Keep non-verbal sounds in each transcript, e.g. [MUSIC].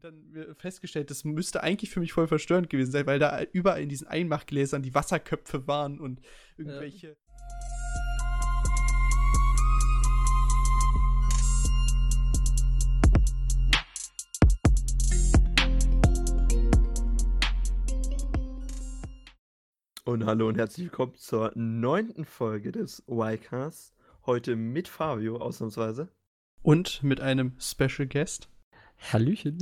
dann festgestellt, das müsste eigentlich für mich voll verstörend gewesen sein, weil da überall in diesen Einmachgläsern die Wasserköpfe waren und irgendwelche. Ja. Und hallo und herzlich willkommen zur neunten Folge des Y-Cast. Heute mit Fabio ausnahmsweise. Und mit einem Special Guest. Hallöchen.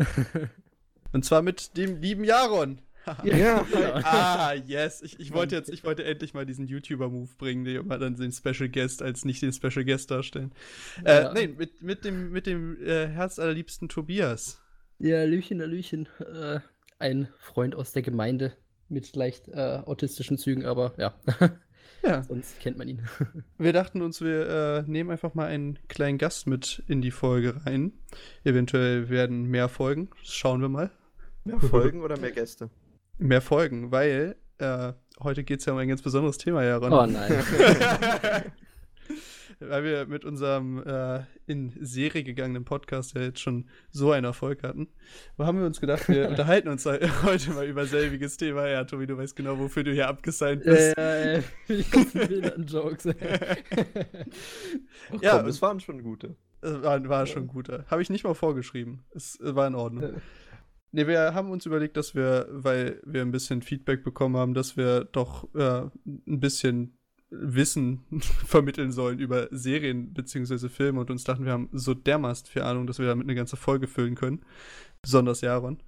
[LAUGHS] Und zwar mit dem lieben Jaron. [LAUGHS] ja. ah, yes. Ich, ich, wollte jetzt, ich wollte endlich mal diesen YouTuber-Move bringen, der immer dann den Special Guest als nicht den Special Guest darstellen. Äh, ja. Äh, nee, mit, mit dem, mit dem äh, herzallerliebsten Tobias. Ja, Hallöchen, Hallöchen. Äh, ein Freund aus der Gemeinde mit leicht äh, autistischen Zügen, aber ja. [LAUGHS] ja. Sonst kennt man ihn. [LAUGHS] wir dachten uns, wir äh, nehmen einfach mal einen kleinen Gast mit in die Folge rein. Eventuell werden mehr Folgen. Schauen wir mal. Mehr Folgen oder mehr Gäste? [LAUGHS] Mehr Folgen, weil äh, heute geht es ja um ein ganz besonderes Thema, Jaron. Oh nein. [LAUGHS] weil wir mit unserem äh, in Serie gegangenen Podcast ja jetzt schon so einen Erfolg hatten, haben wir uns gedacht, wir [LAUGHS] unterhalten uns [LAUGHS] heute mal über selbiges Thema. Ja, Tobi, du weißt genau, wofür du hier abgesigned bist. Ja, ja, [LAUGHS] ja. Jokes. ja, komm, es waren schon gute. Es war, war schon gute. Habe ich nicht mal vorgeschrieben. Es war in Ordnung. Ne, wir haben uns überlegt, dass wir, weil wir ein bisschen Feedback bekommen haben, dass wir doch äh, ein bisschen Wissen [LAUGHS] vermitteln sollen über Serien bzw. Filme und uns dachten, wir haben so dermaßen viel Ahnung, dass wir damit eine ganze Folge füllen können. Besonders Jaron.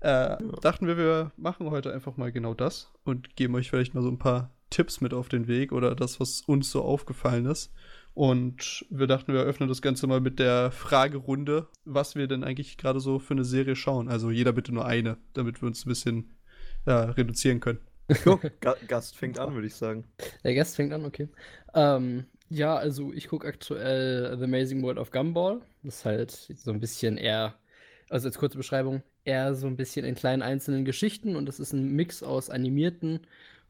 Äh, ja. Dachten wir, wir machen heute einfach mal genau das und geben euch vielleicht mal so ein paar Tipps mit auf den Weg oder das, was uns so aufgefallen ist. Und wir dachten, wir eröffnen das Ganze mal mit der Fragerunde, was wir denn eigentlich gerade so für eine Serie schauen. Also jeder bitte nur eine, damit wir uns ein bisschen ja, reduzieren können. [LAUGHS] Gast fängt an, würde ich sagen. Der Gast fängt an, okay. Ähm, ja, also ich gucke aktuell The Amazing World of Gumball. Das ist halt so ein bisschen eher, also als kurze Beschreibung, eher so ein bisschen in kleinen einzelnen Geschichten und das ist ein Mix aus animierten,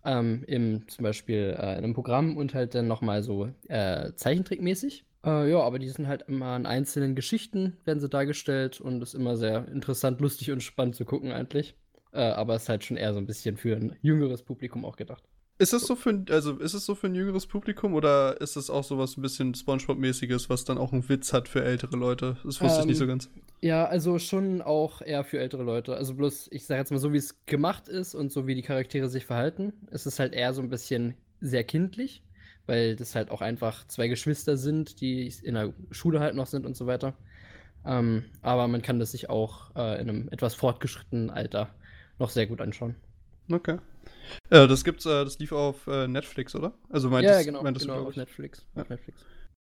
ähm, im, zum Beispiel äh, in einem Programm und halt dann nochmal so äh, Zeichentrickmäßig. Äh, ja, aber die sind halt immer in einzelnen Geschichten, werden sie dargestellt und ist immer sehr interessant, lustig und spannend zu gucken eigentlich. Äh, aber es ist halt schon eher so ein bisschen für ein jüngeres Publikum auch gedacht. Ist es so für ein, also ist es so für ein jüngeres Publikum oder ist es auch so was ein bisschen Spongebob-mäßiges, was dann auch einen Witz hat für ältere Leute? Das wusste ähm, ich nicht so ähm, ganz. Ja, also schon auch eher für ältere Leute. Also bloß, ich sage jetzt mal, so wie es gemacht ist und so wie die Charaktere sich verhalten, ist es halt eher so ein bisschen sehr kindlich, weil das halt auch einfach zwei Geschwister sind, die in der Schule halt noch sind und so weiter. Ähm, aber man kann das sich auch äh, in einem etwas fortgeschrittenen Alter noch sehr gut anschauen. Okay. Äh, das gibt's, äh, das lief auf äh, Netflix, oder? Also meintest, ja, genau, meintest genau, auf Netflix. Ja. auf Netflix.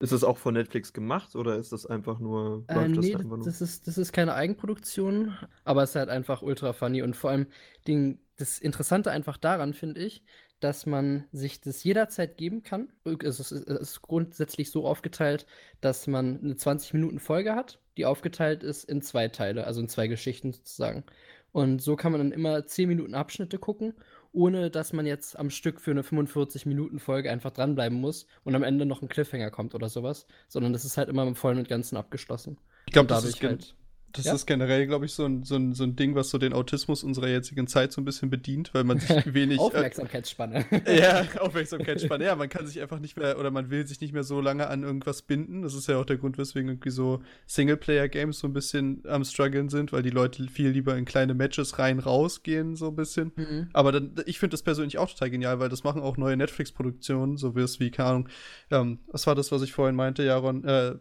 Ist das auch von Netflix gemacht oder ist das einfach nur. Äh, nee, das, das, ist, das ist keine Eigenproduktion, aber es ist halt einfach ultra funny und vor allem den, das Interessante einfach daran, finde ich, dass man sich das jederzeit geben kann. Es ist, es ist grundsätzlich so aufgeteilt, dass man eine 20-Minuten-Folge hat, die aufgeteilt ist in zwei Teile, also in zwei Geschichten sozusagen. Und so kann man dann immer 10 Minuten Abschnitte gucken, ohne dass man jetzt am Stück für eine 45-Minuten-Folge einfach dranbleiben muss und am Ende noch ein Cliffhanger kommt oder sowas, sondern das ist halt immer im Vollen und Ganzen abgeschlossen. Ich glaube, das ist halt das ja. ist generell, glaube ich, so ein, so, ein, so ein Ding, was so den Autismus unserer jetzigen Zeit so ein bisschen bedient, weil man sich [LAUGHS] wenig. Äh, Aufmerksamkeitsspanne. Äh, [LAUGHS] ja, [LAUGHS] Aufmerksamkeitsspanne. Ja, man kann sich einfach nicht mehr oder man will sich nicht mehr so lange an irgendwas binden. Das ist ja auch der Grund, weswegen irgendwie so Singleplayer-Games so ein bisschen am struggeln sind, weil die Leute viel lieber in kleine Matches rein rausgehen, so ein bisschen. Mhm. Aber dann, ich finde das persönlich auch total genial, weil das machen auch neue Netflix-Produktionen, so wie es wie, keine Ahnung, ähm, was war das, was ich vorhin meinte, Jaron? Äh,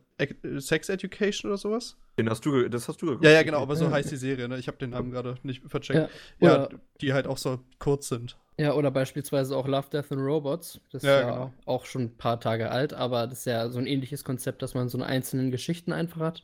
Sex Education oder sowas? Den hast du, das hast du geguckt. Ja, ja, genau, aber so ja. heißt die Serie, ne? Ich habe den Namen gerade nicht vercheckt. Ja, ja, die halt auch so kurz sind. Ja, oder beispielsweise auch Love, Death and Robots. Das ist ja, ja genau. auch schon ein paar Tage alt, aber das ist ja so ein ähnliches Konzept, dass man so eine einzelnen Geschichten einfach hat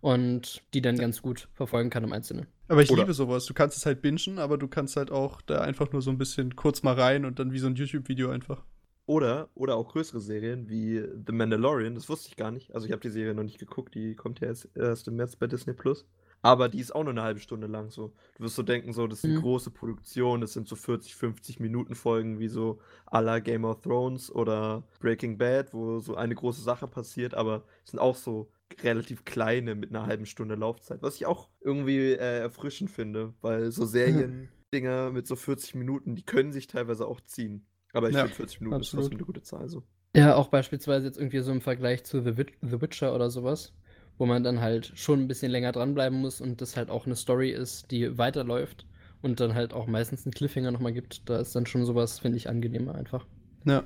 und die dann ganz gut verfolgen kann im Einzelnen. Aber ich Oder liebe sowas. Du kannst es halt bingen, aber du kannst halt auch da einfach nur so ein bisschen kurz mal rein und dann wie so ein YouTube-Video einfach. Oder, oder auch größere Serien wie The Mandalorian, das wusste ich gar nicht. Also ich habe die Serie noch nicht geguckt, die kommt ja erst, erst im März bei Disney Plus. Aber die ist auch nur eine halbe Stunde lang so. Du wirst so denken, so, das ist eine Mhm. große Produktion, das sind so 40, 50 Minuten Folgen wie so à la Game of Thrones oder Breaking Bad, wo so eine große Sache passiert, aber es sind auch so relativ kleine mit einer halben Stunde Laufzeit, was ich auch irgendwie äh, erfrischend finde, weil so [LAUGHS] Serien-Dinger mit so 40 Minuten, die können sich teilweise auch ziehen. Aber ich Ja, finde 40 Minuten ist absolut. trotzdem eine gute Zahl. So. Ja, auch beispielsweise jetzt irgendwie so im Vergleich zu The, Wit The Witcher oder sowas, wo man dann halt schon ein bisschen länger dranbleiben muss und das halt auch eine Story ist, die weiterläuft und dann halt auch meistens einen Cliffhanger nochmal gibt. Da ist dann schon sowas, finde ich, angenehmer einfach. Ja.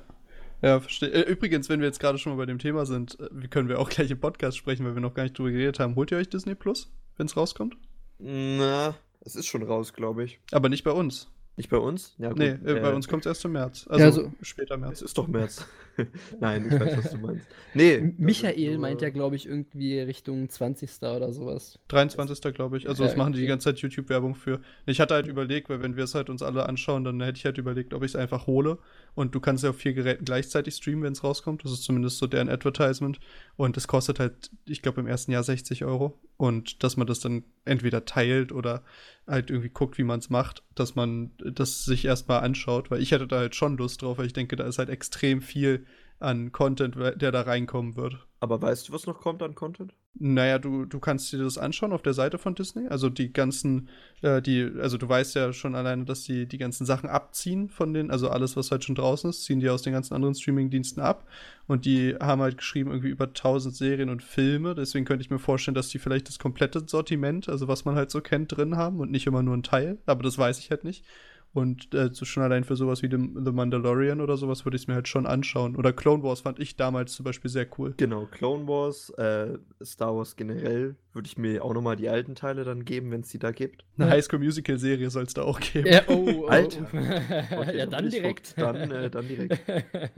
Ja, verstehe. Übrigens, wenn wir jetzt gerade schon mal bei dem Thema sind, äh, wie können wir auch [LAUGHS] gleich im Podcast sprechen, weil wir noch gar nicht drüber geredet haben. Holt ihr euch Disney Plus, wenn es rauskommt? Na, es ist schon raus, glaube ich. Aber nicht bei uns. Nicht bei uns? Ja, nee, äh, bei äh, uns kommt es erst im März. Ja, Also, also- später Es März. ist doch März. [LAUGHS] Nein, ich weiß, was du meinst. Nee. Das Michael nur- meint ja, glaube ich, irgendwie Richtung 20. oder sowas. 23. glaube ich. Also, Ja, das machen die die ganze Zeit YouTube-Werbung für. Ich hatte halt überlegt, weil wenn wir es halt uns alle anschauen, dann hätte ich halt überlegt, ob ich es einfach hole. Und du kannst ja auf vier Geräten gleichzeitig streamen, wenn es rauskommt. Das ist zumindest so deren Advertisement. Und es kostet halt, ich glaube, im ersten Jahr 60 Euro. Und dass man das dann entweder teilt oder halt irgendwie guckt, wie man es macht, dass man das sich erstmal anschaut. Weil ich hätte da halt schon Lust drauf, weil ich denke, da ist halt extrem viel an Content, der da reinkommen wird. Aber weißt du, was noch kommt an Content? Naja, du, du kannst dir das anschauen auf der Seite von Disney. Also die ganzen, äh, die, also du weißt ja schon alleine, dass die die ganzen Sachen abziehen von den, also alles, was halt schon draußen ist, ziehen die aus den ganzen anderen Streaming-Diensten ab. Und die haben halt geschrieben, irgendwie über 1000 Serien und Filme. Deswegen könnte ich mir vorstellen, dass die vielleicht das komplette Sortiment, also was man halt so kennt, drin haben und nicht immer nur ein Teil. Aber das weiß ich halt nicht. Und äh, so schon allein für sowas wie The, The Mandalorian oder sowas würde ich es mir halt schon anschauen. Oder Clone Wars fand ich damals zum Beispiel sehr cool. Genau, Clone Wars, äh, Star Wars generell, würde ich mir auch nochmal die alten Teile dann geben, wenn es die da gibt. Eine Ja. Highschool-Musical-Serie soll es da auch geben. Ja, oh, oh, Alter. [LAUGHS] Okay, ja, dann direkt. Dann, äh, dann direkt. [LAUGHS]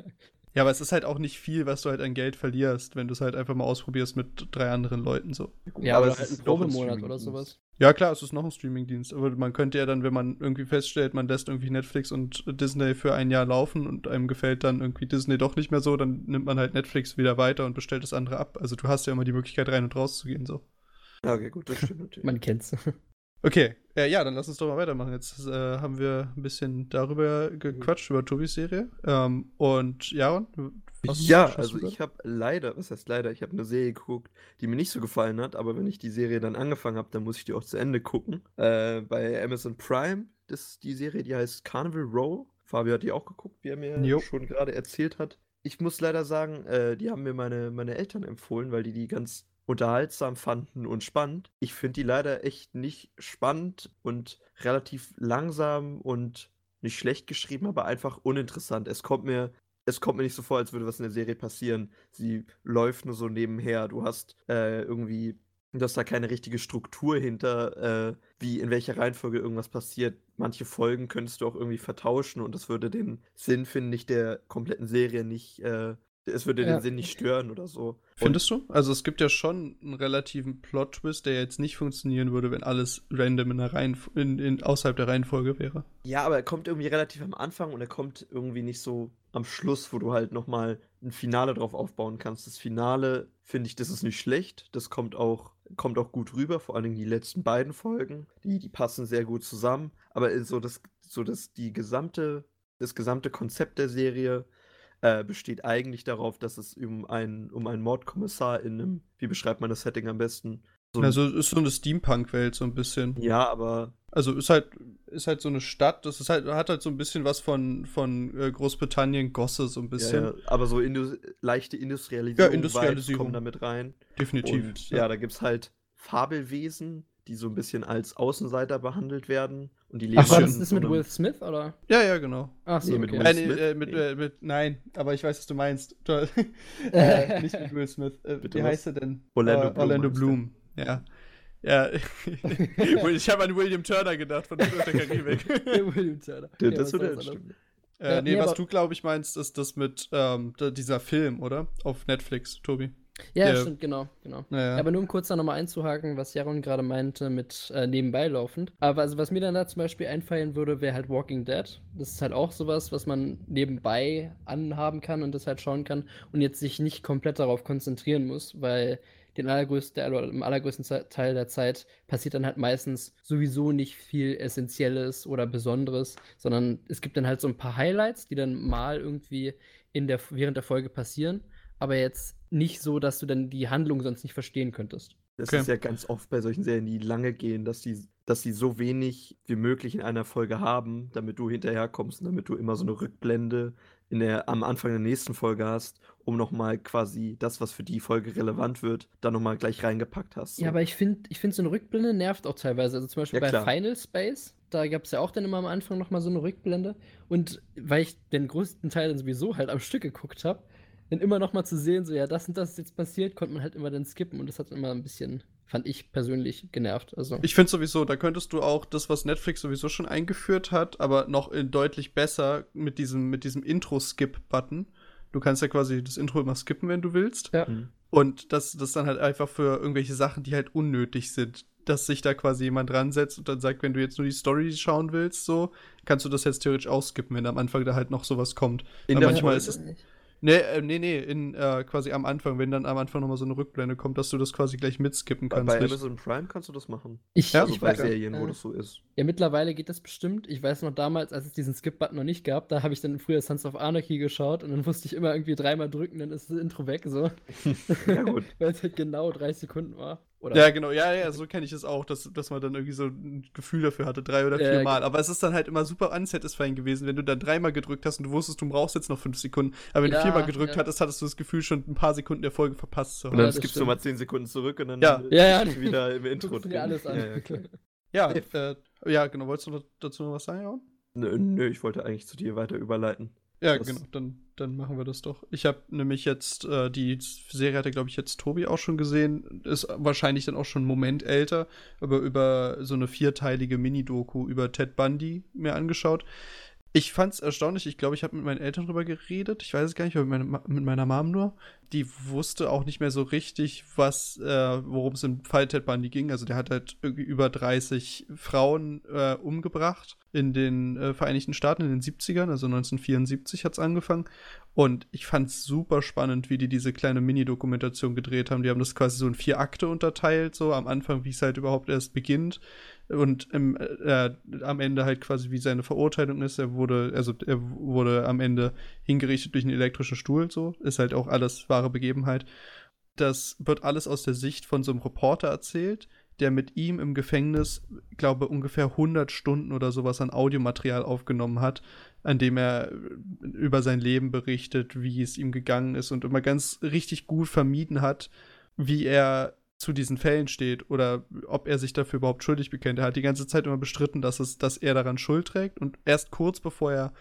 Ja, aber es ist halt auch nicht viel, was du halt an Geld verlierst, wenn du es halt einfach mal ausprobierst mit drei anderen Leuten so. Ja, aber aber es halt ist ein doch ein Probemonat oder sowas. Ja, klar, es ist noch ein Streamingdienst, aber man könnte ja dann, wenn man irgendwie feststellt, man lässt irgendwie Netflix und Disney für ein Jahr laufen und einem gefällt dann irgendwie Disney doch nicht mehr so, dann nimmt man halt Netflix wieder weiter und bestellt das andere ab. Also du hast ja immer die Möglichkeit rein und raus zu gehen so. Ja, okay, gut, das stimmt natürlich. Man kennt's. Okay, äh, ja, dann lass uns doch mal weitermachen. Jetzt äh, haben wir ein bisschen darüber gequatscht, über Tobis Serie. Ähm, und Jaron, was ja, also ich habe leider, was heißt leider, ich habe eine Serie geguckt, die mir nicht so gefallen hat, aber wenn ich die Serie dann angefangen habe, dann muss ich die auch zu Ende gucken. Äh, bei Amazon Prime, das ist die Serie, die heißt Carnival Row. Fabio hat die auch geguckt, wie er mir Jo. schon gerade erzählt hat. Ich muss leider sagen, äh, die haben mir meine, meine Eltern empfohlen, weil die die ganz unterhaltsam fanden und spannend. Ich finde die leider echt nicht spannend und relativ langsam und nicht schlecht geschrieben, aber einfach uninteressant. Es kommt mir es kommt mir nicht so vor, als würde was in der Serie passieren. Sie läuft nur so nebenher. Du hast äh, irgendwie, du hast da keine richtige Struktur hinter, äh, wie in welcher Reihenfolge irgendwas passiert. Manche Folgen könntest du auch irgendwie vertauschen und das würde den Sinn, finde ich, der kompletten Serie nicht, äh, es würde Ja. den Sinn nicht stören oder so. Findest du? Also es gibt ja schon einen relativen Plot-Twist, der jetzt nicht funktionieren würde, wenn alles random in der Reihenf in, in, außerhalb der Reihenfolge wäre. Ja, aber er kommt irgendwie relativ am Anfang und er kommt irgendwie nicht so am Schluss, wo du halt nochmal ein Finale drauf aufbauen kannst. Das Finale, finde ich, das ist nicht schlecht. Das kommt auch, kommt auch gut rüber, vor allen Dingen die letzten beiden Folgen. Die, die passen sehr gut zusammen. Aber so das, so das, die gesamte, das gesamte Konzept der Serie äh, besteht eigentlich darauf, dass es um einen, um einen Mordkommissar in einem, wie beschreibt man das Setting am besten? So Also ist so eine Steampunk-Welt so ein bisschen. ja, aber Also ist halt, ist halt so eine Stadt, das ist halt, hat halt so ein bisschen was von, von äh, Großbritannien, Gosse so ein bisschen. Ja, ja, aber so indu leichte Industrialisierung, Ja, Industrialisierung. Kommen da mit rein. Definitiv. Und ja, da gibt es halt Fabelwesen, die so ein bisschen als Außenseiter behandelt werden. Und die leben Ach, war das das mit Will Smith, oder? ja, ja, genau. Ach so, Nee, mit okay. Will Äh, Smith? äh, mit, Nee. äh, mit, nein, aber ich weiß, was du meinst. [LAUGHS] Äh, [LAUGHS] nicht mit Will Smith. Äh, Bitte wie was? heißt er denn? Orlando Äh, Bloom Orlando? Bloom. Ja. Ja. [LAUGHS] ich habe an William Turner gedacht von der Karibik. William Turner. Ja, das was würde soll's stimmen. Äh, Ja, nee, nee, was du, glaube ich, meinst, ist das mit ähm, dieser Film, oder? Auf Netflix, Tobi. Ja, Der- stimmt, genau, genau. Naja. Aber nur um kurz da nochmal einzuhaken, was Jaron gerade meinte mit äh, nebenbei laufend. Aber also was mir dann da zum Beispiel einfallen würde, wäre halt Walking Dead. Das ist halt auch sowas, was man nebenbei anhaben kann und das halt schauen kann und jetzt sich nicht komplett darauf konzentrieren muss, weil den allergrößten, der, im allergrößten Teil der Zeit passiert dann halt meistens sowieso nicht viel Essentielles oder Besonderes, sondern es gibt dann halt so ein paar Highlights, die dann mal irgendwie in der, während der Folge passieren, aber jetzt nicht so, dass du dann die Handlung sonst nicht verstehen könntest. Das okay. ist ja ganz oft bei solchen Serien, die lange gehen, dass die, dass die so wenig wie möglich in einer Folge haben, damit du hinterherkommst und damit du immer so eine Rückblende in der, am Anfang der nächsten Folge hast, um nochmal quasi das, was für die Folge relevant wird, dann nochmal gleich reingepackt hast. So. Ja, aber ich finde, ich find, so eine Rückblende nervt auch teilweise. Also zum Beispiel ja, bei klar. Final Space, da gab es ja auch dann immer am Anfang nochmal so eine Rückblende. Und weil ich den größten Teil dann sowieso halt am Stück geguckt habe, dann immer noch mal zu sehen, so ja, das und das ist jetzt passiert, konnte man halt immer dann skippen und das hat immer ein bisschen, fand ich persönlich genervt. Also. Ich finde sowieso, da könntest du auch das, was Netflix sowieso schon eingeführt hat, aber noch in deutlich besser mit diesem, mit diesem Intro-Skip-Button. Du kannst ja quasi das Intro immer skippen, wenn du willst. Ja. Mhm. Und das, das dann halt einfach für irgendwelche Sachen, die halt unnötig sind, dass sich da quasi jemand dran setzt und dann sagt, wenn du jetzt nur die Story schauen willst, so, kannst du das jetzt theoretisch ausskippen, wenn am Anfang da halt noch sowas kommt. In Aber manchmal ist es. Nicht. Nee, äh, nee, nee, in, äh, quasi am Anfang, wenn dann am Anfang nochmal so eine Rückblende kommt, dass du das quasi gleich mitskippen kannst. Bei, bei Amazon Prime kannst du das machen. Ich, ja, also ich bei Serien, äh, wo das so ist. Ja, mittlerweile geht das bestimmt. Ich weiß noch damals, als es diesen Skip-Button noch nicht gab, da habe ich dann früher Sons of Anarchy geschaut und dann musste ich immer irgendwie dreimal drücken, dann ist das Intro weg, so. [LAUGHS] ja, gut. [LAUGHS] Weil es halt genau 30 Sekunden war. Oder ja, genau, ja, ja, so kenne ich es auch, dass, dass man dann irgendwie so ein Gefühl dafür hatte, drei oder vier äh, Mal. Aber es ist dann halt immer super unsatisfying gewesen, wenn du dann dreimal gedrückt hast und du wusstest, du brauchst jetzt noch fünf Sekunden. Aber wenn ja, du viermal gedrückt ja. hattest, hattest du das Gefühl, schon ein paar Sekunden der Folge verpasst zu haben. Und dann skippst du mal zehn Sekunden zurück und dann ja. Ja, ja. wieder im [LAUGHS] Intro drin. alles an. Ja, ja, [LAUGHS] äh, ja, genau. Wolltest du dazu noch was sagen, Aaron? Nö, nö, ich wollte eigentlich zu dir weiter überleiten. Ja, das genau, dann, dann machen wir das doch. Ich habe nämlich jetzt, äh, die Serie hatte, glaube ich, jetzt Tobi auch schon gesehen, ist wahrscheinlich dann auch schon einen Moment älter, aber über so eine vierteilige Mini-Doku über Ted Bundy mir angeschaut. Ich fand es erstaunlich. Ich glaube, ich habe mit meinen Eltern drüber geredet. Ich weiß es gar nicht, aber mit, meine, mit meiner Mom nur. Die wusste auch nicht mehr so richtig, was, äh, worum es im Fall Ted Bundy ging. Also der hat halt irgendwie über 30 Frauen äh, umgebracht in den äh, Vereinigten Staaten in den 70ern, also 1974 hat es angefangen. Und ich fand es super spannend, wie die diese kleine Mini-Dokumentation gedreht haben. Die haben das quasi so in vier Akte unterteilt, so am Anfang, wie es halt überhaupt erst beginnt. Und im, äh, am Ende halt quasi, wie seine Verurteilung ist. Er wurde, also er wurde am Ende hingerichtet durch einen elektrischen Stuhl, so. Ist halt auch alles wahre Begebenheit. Das wird alles aus der Sicht von so einem Reporter erzählt, der mit ihm im Gefängnis, glaube ungefähr 100 Stunden oder sowas an Audiomaterial aufgenommen hat, an dem er über sein Leben berichtet, wie es ihm gegangen ist und immer ganz richtig gut vermieden hat, wie er zu diesen Fällen steht oder ob er sich dafür überhaupt schuldig bekennt. Er hat die ganze Zeit immer bestritten, dass, es, dass er daran Schuld trägt und erst kurz bevor er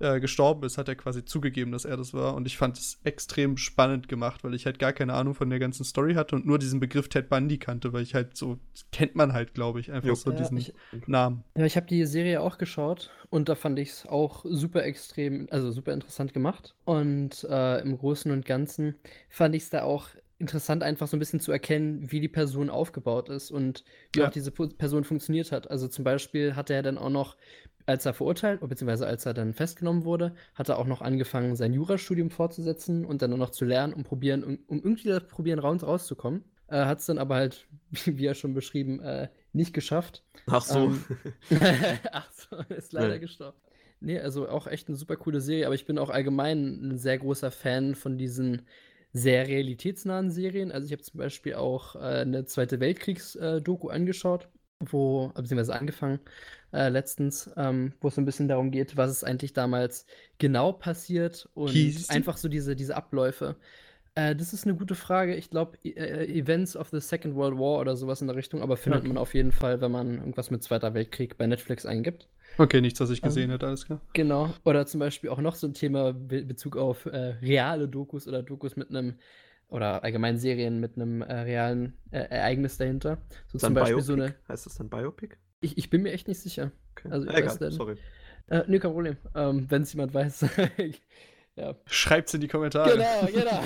äh, gestorben ist, hat er quasi zugegeben, dass er das war. Und ich fand es extrem spannend gemacht, weil ich halt gar keine Ahnung von der ganzen Story hatte und nur diesen Begriff Ted Bundy kannte, weil ich halt so, kennt man halt, glaube ich, einfach jo. so ja, diesen ich, Namen. Ja, ich habe die Serie auch geschaut und da fand ich es auch super extrem, also super interessant gemacht. Und äh, im Großen und Ganzen fand ich es da auch interessant, einfach so ein bisschen zu erkennen, wie die Person aufgebaut ist und wie ja. auch diese Person funktioniert hat. Also zum Beispiel hat er dann auch noch als er verurteilt, beziehungsweise als er dann festgenommen wurde, hat er auch noch angefangen, sein Jurastudium fortzusetzen und dann nur noch zu lernen, um probieren, um, um irgendwie das probieren raus, rauszukommen. Äh, hat es dann aber halt, [LAUGHS] wie, wie er schon beschrieben, äh, nicht geschafft. Ach so. Ähm, [LAUGHS] [LAUGHS] ach so, ist leider nee. gestorben. Nee, also auch echt eine super coole Serie, aber ich bin auch allgemein ein sehr großer Fan von diesen sehr realitätsnahen Serien. Also ich habe zum Beispiel auch äh, eine Zweite Weltkriegs-Doku äh, angeschaut wo, beziehungsweise angefangen äh, letztens, ähm, wo es so ein bisschen darum geht, was ist eigentlich damals genau passiert und Hieß einfach so diese, diese Abläufe. Äh, das ist eine gute Frage. Ich glaube, äh, Events of the Second World War oder sowas in der Richtung, aber findet okay. man auf jeden Fall, wenn man irgendwas mit Zweiter Weltkrieg bei Netflix eingibt. Okay, nichts, was ich gesehen ähm, hätte, alles klar. Genau. Oder zum Beispiel auch noch so ein Thema Be Bezug auf äh, reale Dokus oder Dokus mit einem oder allgemein Serien mit einem äh, realen äh, Ereignis dahinter. So dann zum Beispiel Biopic? so eine. Heißt das dann Biopic? Ich, ich bin mir echt nicht sicher. Okay. Also, ich Egal, dann, sorry. Äh, nö, kein Problem. Ähm, Wenn es jemand weiß. [LAUGHS] ja. Schreibt's in die Kommentare. Genau, genau.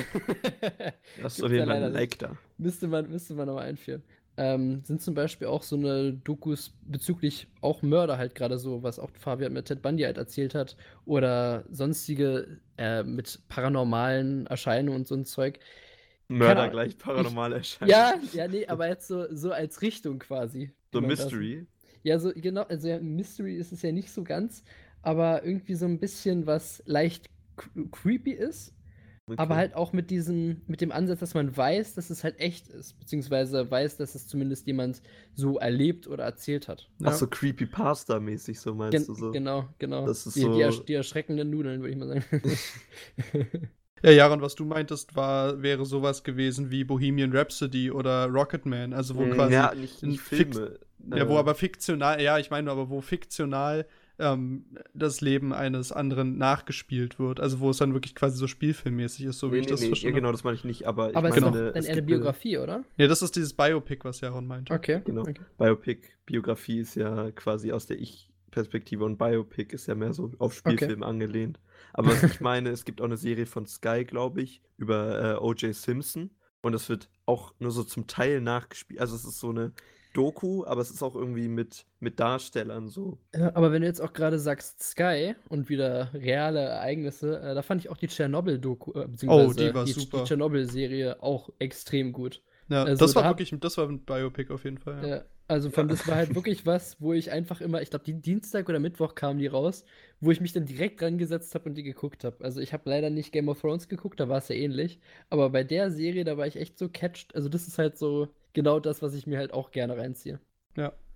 [LAUGHS] Lass doch jeden ein Like da. Müsste man, müsste man nochmal einführen. Ähm, sind zum Beispiel auch so eine Dokus bezüglich auch Mörder halt gerade so, was auch Fabian mit Ted Bundy halt erzählt hat, oder sonstige äh, mit paranormalen Erscheinungen und so ein Zeug Mörder gleich paranormal [LAUGHS] erscheint. Ja, ja, nee, aber jetzt so, so als Richtung quasi. So man das- Mystery. Ja, so genau, also ja, Mystery ist es ja nicht so ganz, aber irgendwie so ein bisschen was leicht cre- creepy ist, aber Okay. halt auch mit diesem, mit dem Ansatz, dass man weiß, dass es halt echt ist, beziehungsweise weiß, dass es zumindest jemand so erlebt oder erzählt hat. Ja. Ach so, Creepypasta-mäßig, so meinst Gen du so. Genau, genau. Das ist die, die, ersch so- die erschreckenden Nudeln, würde ich mal sagen. [LAUGHS] Ja, Jaron, was du meintest, war, wäre sowas gewesen wie Bohemian Rhapsody oder Rocketman, also wo Mm, quasi, ja, nicht, nicht Filme. ja, wo äh, aber fiktional, ja, ich meine, aber wo fiktional ähm, das Leben eines anderen nachgespielt wird, also wo es dann wirklich quasi so spielfilmmäßig ist, so wie nee, ich nee, das nee, ja, verstanden genau, das meine ich nicht, aber ich aber es meine, ist doch dann eher eine gibt eine- Biografie, oder? Ja, das ist dieses Biopic, was Jaron meinte. Okay. Genau. okay. Biopic, Biografie ist ja quasi aus der Ich-Perspektive und Biopic ist ja mehr so auf Spielfilm angelehnt. Aber was ich meine, es gibt auch eine Serie von Sky, glaube ich, über äh, O.J. Simpson und das wird auch nur so zum Teil nachgespielt. Also es ist so eine Doku, aber es ist auch irgendwie mit, mit Darstellern so. Aber wenn du jetzt auch gerade sagst Sky und wieder reale Ereignisse, äh, da fand ich auch die Tschernobyl-Doku, äh, beziehungsweise Oh, die war die, super. die Tschernobyl-Serie auch extrem gut. Ja, Also das war da- wirklich, das war ein Biopic auf jeden Fall. Ja. Ja, also von das war halt wirklich was, wo ich einfach immer, ich glaube, die Dienstag oder Mittwoch kamen die raus, wo ich mich dann direkt dran gesetzt habe und die geguckt habe. Also ich habe leider nicht Game of Thrones geguckt, da war es ja ähnlich, aber bei der Serie, da war ich echt so catched. Also das ist halt so genau das, was ich mir halt auch gerne reinziehe.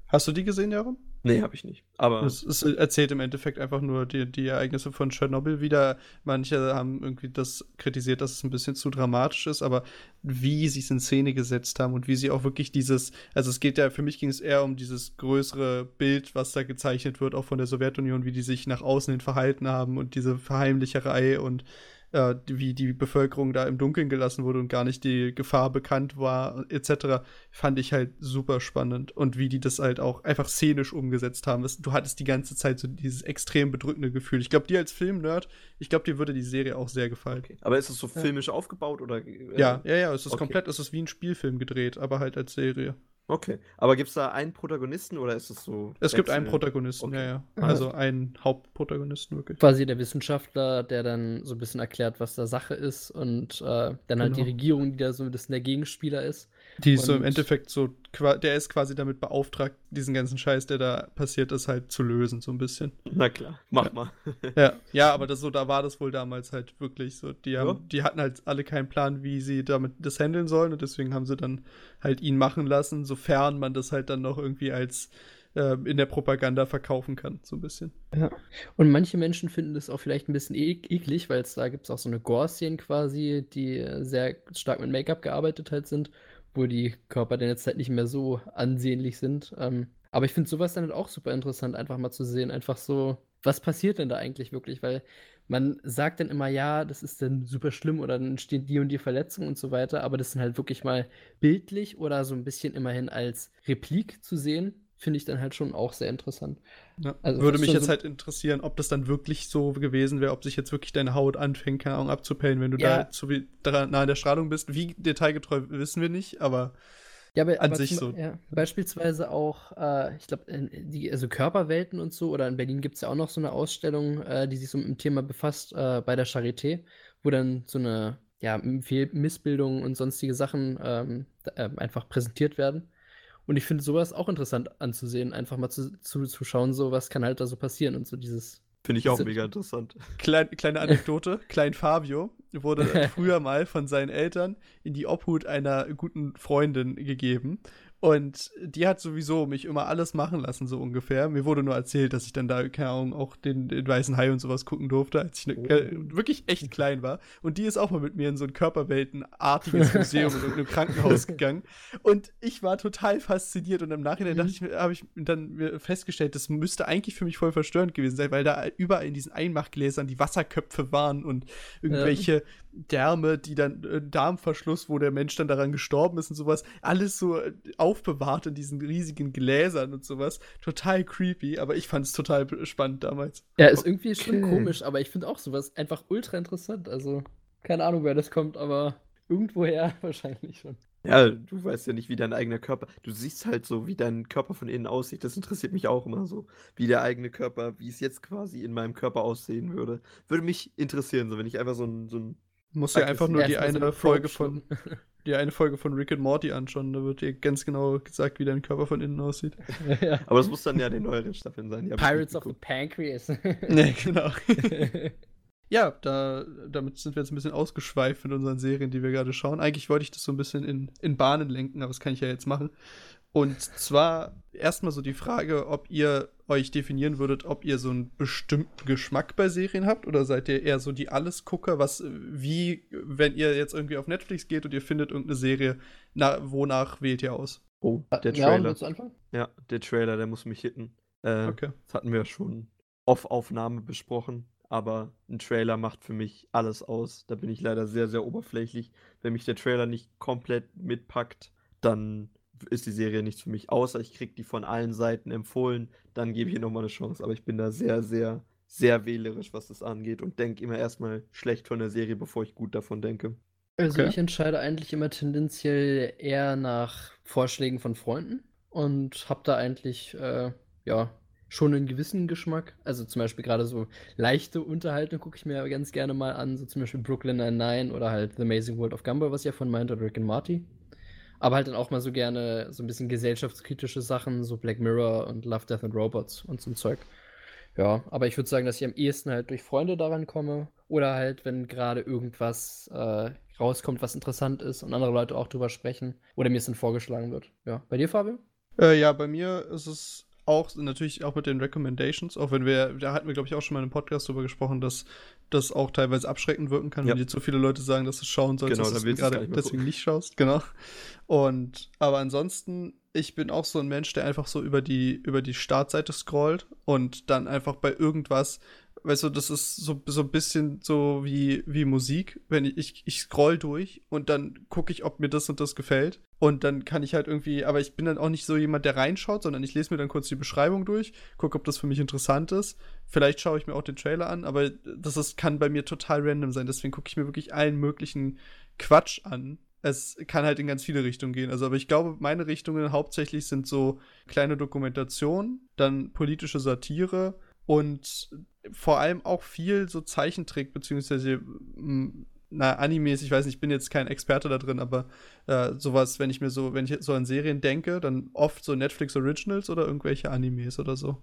Hast du die gesehen, Jaron? Nee, habe ich nicht. Aber Es, es erzählt im Endeffekt einfach nur die, die Ereignisse von Tschernobyl wieder. Manche haben irgendwie das kritisiert, dass es ein bisschen zu dramatisch ist, aber wie sie es in Szene gesetzt haben und wie sie auch wirklich dieses, also es geht ja, für mich ging es eher um dieses größere Bild, was da gezeichnet wird, auch von der Sowjetunion, wie die sich nach außen hin verhalten haben und diese Verheimlicherei und äh, wie die Bevölkerung da im Dunkeln gelassen wurde und gar nicht die Gefahr bekannt war, etc., fand ich halt super spannend. Und wie die das halt auch einfach szenisch umgesetzt haben. Du hattest die ganze Zeit so dieses extrem bedrückende Gefühl. Ich glaube, dir als Filmnerd, ich glaube, dir würde die Serie auch sehr gefallen. okay. Aber ist es so Ja. filmisch aufgebaut oder? äh, Ja, ja, ja, es ist okay. komplett, es ist wie ein Spielfilm gedreht, aber halt als Serie. Okay. Aber gibt es da einen Protagonisten oder ist es so? Es gibt einen? Protagonisten, Okay. ja, ja. Mhm. Also einen Hauptprotagonisten wirklich. Quasi der Wissenschaftler, der dann so ein bisschen erklärt, was da Sache ist und äh, dann halt die Genau. Regierung, die da so ein bisschen der Gegenspieler ist. Die ist so im Endeffekt so, der ist quasi damit beauftragt, diesen ganzen Scheiß, der da passiert ist, halt zu lösen, so ein bisschen. Na klar, mach Ja. mal. [LAUGHS] Ja, ja, aber das so, da war das wohl damals halt wirklich so. Die, haben, Ja. die hatten halt alle keinen Plan, wie sie damit das handeln sollen und deswegen haben sie dann halt ihn machen lassen, sofern man das halt dann noch irgendwie als äh, in der Propaganda verkaufen kann, so ein bisschen. Ja. Und manche Menschen finden das auch vielleicht ein bisschen e eklig, weil es da gibt es auch so eine Gore-Szene quasi, die sehr stark mit Make-up gearbeitet halt sind, wo die Körper dann jetzt halt nicht mehr so ansehnlich sind. Ähm, aber ich finde sowas dann halt auch super interessant, einfach mal zu sehen, einfach so, was passiert denn da eigentlich wirklich? Weil man sagt dann immer, ja, das ist dann super schlimm oder dann entstehen die und die Verletzungen und so weiter, aber das sind halt wirklich mal bildlich oder so ein bisschen immerhin als Replik zu sehen, finde ich dann halt schon auch sehr interessant. Ja. Also Würde mich jetzt so- halt interessieren, ob das dann wirklich so gewesen wäre, ob sich jetzt wirklich deine Haut anfängt, keine Ahnung, abzupellen, wenn du Ja. da zu nah an der Strahlung bist. Wie detailgetreu wissen wir nicht, aber Ja, aber, An aber sich zum, so. Ja, beispielsweise auch, äh, ich glaube, die also Körperwelten und so, oder in Berlin gibt es ja auch noch so eine Ausstellung, äh, die sich so mit dem Thema befasst, äh, bei der Charité, wo dann so eine ja, M- Fehl- Missbildungen und sonstige Sachen ähm, ähm, einfach präsentiert werden. Und ich finde sowas auch interessant anzusehen, einfach mal zu, zu, zu schauen, so was kann halt da so passieren und so dieses. Finde ich auch mega interessant. Klein, kleine [LAUGHS] Anekdote, Klein Fabio wurde [LAUGHS] früher mal von seinen Eltern in die Obhut einer guten Freundin gegeben. Und die hat sowieso mich immer alles machen lassen, so ungefähr. Mir wurde nur erzählt, dass ich dann da, keine Ahnung, auch den, den Weißen Hai und sowas gucken durfte, als ich ne, äh, wirklich echt klein war. Und die ist auch mal mit mir in so ein Körperweltenartiges [LAUGHS] Museum in irgendeinem Krankenhaus gegangen. Und ich war total fasziniert. Und im Nachhinein Mhm. dachte ich habe ich dann festgestellt, das müsste eigentlich für mich voll verstörend gewesen sein, weil da überall in diesen Einmachgläsern die Wasserköpfe waren und irgendwelche Därme, die dann äh, Darmverschluss, wo der Mensch dann daran gestorben ist und sowas, alles so äh, aufbewahrt in diesen riesigen Gläsern und sowas. Total creepy, aber ich fand es total spannend damals. Ja, ist irgendwie schon Okay. komisch, aber ich finde auch sowas einfach ultra interessant. Also, keine Ahnung, wer das kommt, aber irgendwoher [LAUGHS] wahrscheinlich schon. Ja, du weißt ja nicht, wie dein eigener Körper. Du siehst halt so, wie dein Körper von innen aussieht. Das interessiert mich auch immer so. Wie der eigene Körper, wie es jetzt quasi in meinem Körper aussehen würde. Würde mich interessieren, so wenn ich einfach so ein, so ein Muss ja einfach nur die eine Folge von [LAUGHS] die eine Folge von Rick and Morty anschauen, da wird dir ganz genau gesagt, wie dein Körper von innen aussieht. [LAUGHS] ja. Aber es muss dann ja die neueren Staffeln sein. Pirates of the Pancreas. [LAUGHS] nee, genau. ja, da, damit sind wir jetzt ein bisschen ausgeschweift in unseren Serien, die wir gerade schauen. Eigentlich wollte ich das so ein bisschen in, in Bahnen lenken, aber das kann ich ja jetzt machen. Und zwar erstmal so die Frage, ob ihr euch definieren würdet, ob ihr so einen bestimmten Geschmack bei Serien habt oder seid ihr eher so die Allesgucker, was wie wenn ihr jetzt irgendwie auf Netflix geht und ihr findet irgendeine Serie, na, wonach wählt ihr aus? Oh, der Trailer. Ja, ja, der Trailer, der muss mich hitten. Äh, okay. Das hatten wir schon auf Aufnahme besprochen, aber ein Trailer macht für mich alles aus. Da bin ich leider sehr, sehr oberflächlich. Wenn mich der Trailer nicht komplett mitpackt, dann ist die Serie nichts für mich, außer ich kriege die von allen Seiten empfohlen, dann gebe ich ihr nochmal eine Chance. Aber ich bin da sehr, sehr, sehr wählerisch, was das angeht und denke immer erstmal schlecht von der Serie, bevor ich gut davon denke. Also okay. ich entscheide eigentlich immer tendenziell eher nach Vorschlägen von Freunden und habe da eigentlich, äh, ja, schon einen gewissen Geschmack. Also zum Beispiel gerade so leichte Unterhaltung gucke ich mir ganz gerne mal an, so zum Beispiel Brooklyn Nine-Nine oder halt The Amazing World of Gumball, was ja von meint, oder Rick and Marty. Aber halt dann auch mal so gerne so ein bisschen gesellschaftskritische Sachen, so Black Mirror und Love, Death and Robots und so ein Zeug. Ja, aber ich würde sagen, dass ich am ehesten halt durch Freunde daran komme. Oder halt, wenn gerade irgendwas äh, rauskommt, was interessant ist und andere Leute auch drüber sprechen. Oder mir es dann vorgeschlagen wird. Ja. Bei dir, Fabio? Äh, ja, bei mir ist es auch natürlich auch mit den Recommendations, auch wenn wir, da hatten wir, glaube ich, auch schon mal im Podcast drüber gesprochen, dass das auch teilweise abschreckend wirken kann, ja. wenn dir zu viele Leute sagen, dass du schauen sollst, genau, dass du gerade deswegen nicht schaust. Genau. Und aber ansonsten, ich bin auch so ein Mensch, der einfach so über die, über die Startseite scrollt und dann einfach bei irgendwas weißt du, das ist so, so ein bisschen so wie, wie Musik. Wenn ich, ich, ich scroll durch und dann gucke ich, ob mir das und das gefällt. Und dann kann ich halt irgendwie, aber ich bin dann auch nicht so jemand, der reinschaut, sondern ich lese mir dann kurz die Beschreibung durch, gucke, ob das für mich interessant ist. Vielleicht schaue ich mir auch den Trailer an, aber das ist, kann bei mir total random sein. Deswegen gucke ich mir wirklich allen möglichen Quatsch an. Es kann halt in ganz viele Richtungen gehen. Also, aber ich glaube, meine Richtungen hauptsächlich sind so kleine Dokumentationen, dann politische Satire und vor allem auch viel so Zeichentrick, beziehungsweise mm, na, Animes, ich weiß nicht, ich bin jetzt kein Experte da drin, aber äh, sowas, wenn ich mir so, wenn ich so an Serien denke, dann oft so Netflix Originals oder irgendwelche Animes oder so.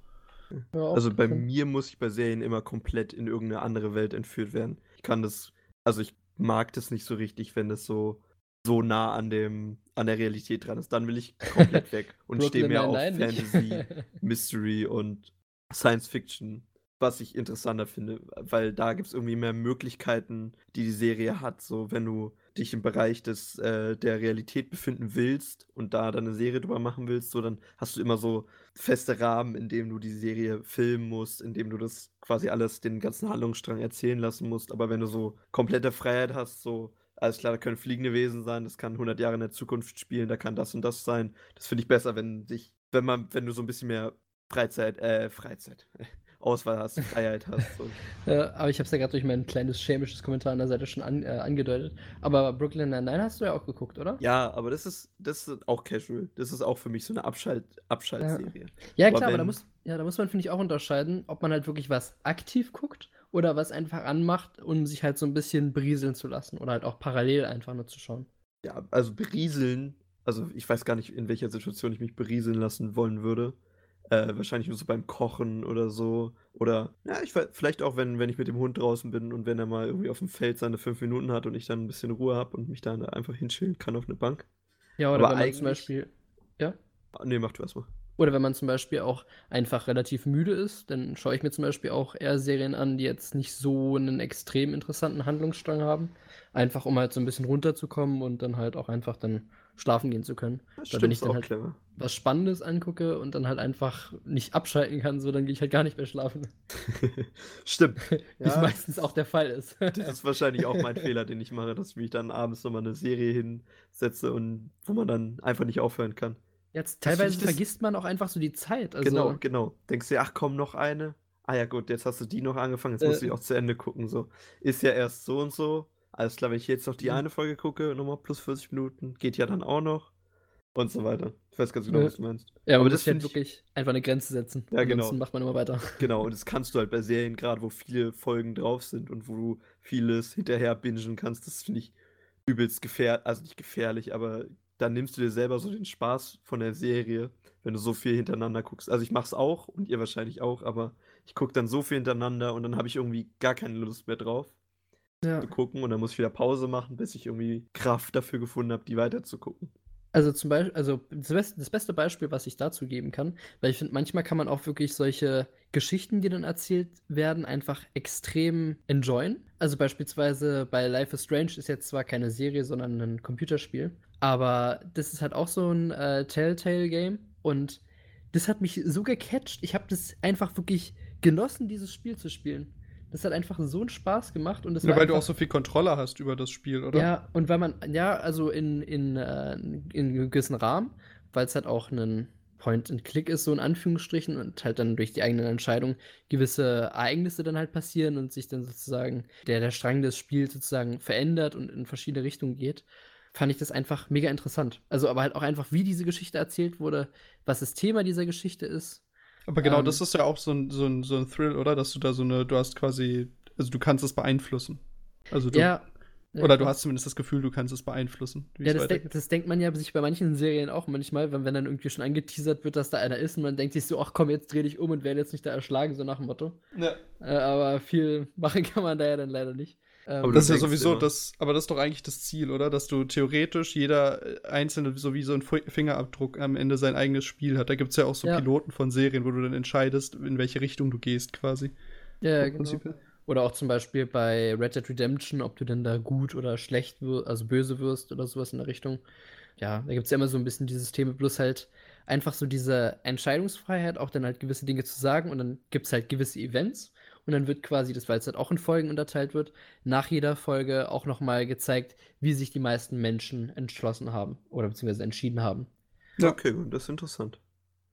Ja, also bei okay. mir muss ich bei Serien immer komplett in irgendeine andere Welt entführt werden. Ich kann das, also ich mag das nicht so richtig, wenn das so so nah an dem an der Realität dran ist. Dann will ich komplett [LAUGHS] weg und stehe mehr auf Fantasy, [LAUGHS] Mystery und Science Fiction, was ich interessanter finde, weil da gibt es irgendwie mehr Möglichkeiten, die die Serie hat. So, wenn du dich im Bereich des, äh, der Realität befinden willst und da dann eine Serie drüber machen willst, so, dann hast du immer so feste Rahmen, in dem du die Serie filmen musst, in dem du das quasi alles, den ganzen Handlungsstrang erzählen lassen musst. Aber wenn du so komplette Freiheit hast, so, alles klar, da können fliegende Wesen sein, das kann 100 Jahre in der Zukunft spielen, da kann das und das sein. Das finde ich besser, wenn dich, wenn man, wenn du so ein bisschen mehr Freizeit, äh, Freizeit. [LAUGHS] Auswahl hast, Freiheit hast. So. [LAUGHS] ja, aber ich habe es ja gerade durch mein kleines chemisches Kommentar an der Seite schon an, äh, angedeutet. Aber Brooklyn Nine-Nine hast du ja auch geguckt, oder? Ja, aber das ist, das ist auch casual. Das ist auch für mich so eine Abschalt, Abschaltserie. Ja, ja klar, wenn... aber da muss, ja, da muss man, finde ich, auch unterscheiden, ob man halt wirklich was aktiv guckt oder was einfach anmacht, um sich halt so ein bisschen berieseln zu lassen oder halt auch parallel einfach nur zu schauen. Ja, also berieseln, also ich weiß gar nicht, in welcher Situation ich mich berieseln lassen wollen würde. Äh, wahrscheinlich nur so beim Kochen oder so. Oder, ja, ich vielleicht auch, wenn, wenn ich mit dem Hund draußen bin und wenn er mal irgendwie auf dem Feld seine fünf Minuten hat und ich dann ein bisschen Ruhe habe und mich dann einfach hinschillen kann auf eine Bank. Ja, oder Aber wenn man zum Beispiel. Ja? Ah, nee, mach du erstmal. Oder wenn man zum Beispiel auch einfach relativ müde ist, dann schaue ich mir zum Beispiel auch eher Serien an, die jetzt nicht so einen extrem interessanten Handlungsstrang haben. Einfach um halt so ein bisschen runterzukommen und dann halt auch einfach dann schlafen gehen zu können. Das Weil wenn ich dann halt clever. was Spannendes angucke und dann halt einfach nicht abschalten kann, so dann gehe ich halt gar nicht mehr schlafen. [LAUGHS] stimmt. [LAUGHS] Wie es meistens auch der Fall ist. das ist wahrscheinlich auch mein Fehler, den ich mache, dass ich mich dann abends nochmal eine Serie hinsetze und wo man dann einfach nicht aufhören kann. Jetzt teilweise vergisst man auch einfach so die Zeit. Also genau, genau. Denkst du, ach komm, noch eine. Ah ja gut, jetzt hast du die noch angefangen, jetzt äh, musst du die auch zu Ende gucken. So. Ist ja erst so und so alles klar, wenn ich jetzt noch die mhm. eine Folge gucke, nochmal plus 40 Minuten, geht ja dann auch noch. und so weiter. Ich weiß ganz genau, Ja. was du meinst. Ja, aber das das halt wirklich einfach eine Grenze setzen. Ja, genau. Ansonsten macht man immer weiter. Genau, und das kannst du halt bei Serien, gerade wo viele Folgen drauf sind und wo du vieles hinterher bingen kannst, das finde ich übelst gefährlich, also nicht gefährlich, aber dann nimmst du dir selber so den Spaß von der Serie, wenn du so viel hintereinander guckst. Also ich mach's auch und ihr wahrscheinlich auch, aber ich gucke dann so viel hintereinander und dann habe ich irgendwie gar keine Lust mehr drauf Ja. zu gucken und dann muss ich wieder Pause machen, bis ich irgendwie Kraft dafür gefunden habe, die weiter zu gucken. Also zum Beispiel, also das beste, das beste Beispiel, was ich dazu geben kann, weil ich finde, manchmal kann man auch wirklich solche Geschichten, die dann erzählt werden, einfach extrem enjoyen. Also beispielsweise bei Life is Strange ist jetzt zwar keine Serie, sondern ein Computerspiel, aber das ist halt auch so ein äh, Telltale-Game und das hat mich so gecatcht. Ich habe das einfach wirklich genossen, dieses Spiel zu spielen. Das hat einfach so einen Spaß gemacht und das Ja, weil du auch einfach- so viel Kontrolle hast über das Spiel, oder? ja, und weil man, ja, also in, in, äh, in einem gewissen Rahmen, weil es halt auch ein Point-and-Click ist, so in Anführungsstrichen, und halt dann durch die eigenen Entscheidungen gewisse Ereignisse dann halt passieren und sich dann sozusagen der, der Strang des Spiels sozusagen verändert und in verschiedene Richtungen geht, fand ich das einfach mega interessant. Also aber halt auch einfach, wie diese Geschichte erzählt wurde, was das Thema dieser Geschichte ist. Aber genau, Ähm, das ist ja auch so ein, so, ein, so ein Thrill, oder? Dass du da so eine, du hast quasi, also du kannst es beeinflussen. Also du, ja. oder du hast zumindest das Gefühl, du kannst es beeinflussen. Ja, das, weitergeht. das denkt man ja sich bei manchen Serien auch manchmal, wenn, wenn dann irgendwie schon angeteasert wird, dass da einer ist und man denkt sich so, ach komm, jetzt dreh dich um und werde jetzt nicht da erschlagen, so nach dem Motto. Ja. Äh, aber viel [LAUGHS] machen kann man da ja dann leider nicht. Ähm, Aber Das ist ja sowieso immer. das, aber das ist doch eigentlich das Ziel, oder? Dass du theoretisch jeder einzelne so wie so ein Fingerabdruck am Ende sein eigenes Spiel hat. Da gibt es ja auch so Ja. Piloten von Serien, wo du dann entscheidest, in welche Richtung du gehst, quasi. ja, genau. Prinzip. Oder auch zum Beispiel bei Red Dead Redemption, ob du denn da gut oder schlecht wirst, also böse wirst oder sowas in der Richtung. Ja, da gibt es ja immer so ein bisschen dieses Thema, bloß halt einfach so diese Entscheidungsfreiheit, auch dann halt gewisse Dinge zu sagen und dann gibt es halt gewisse Events und dann wird quasi, das weil es halt auch in Folgen unterteilt wird, nach jeder Folge auch nochmal gezeigt, wie sich die meisten Menschen entschlossen haben oder beziehungsweise entschieden haben. Ja. Okay, gut, das ist interessant.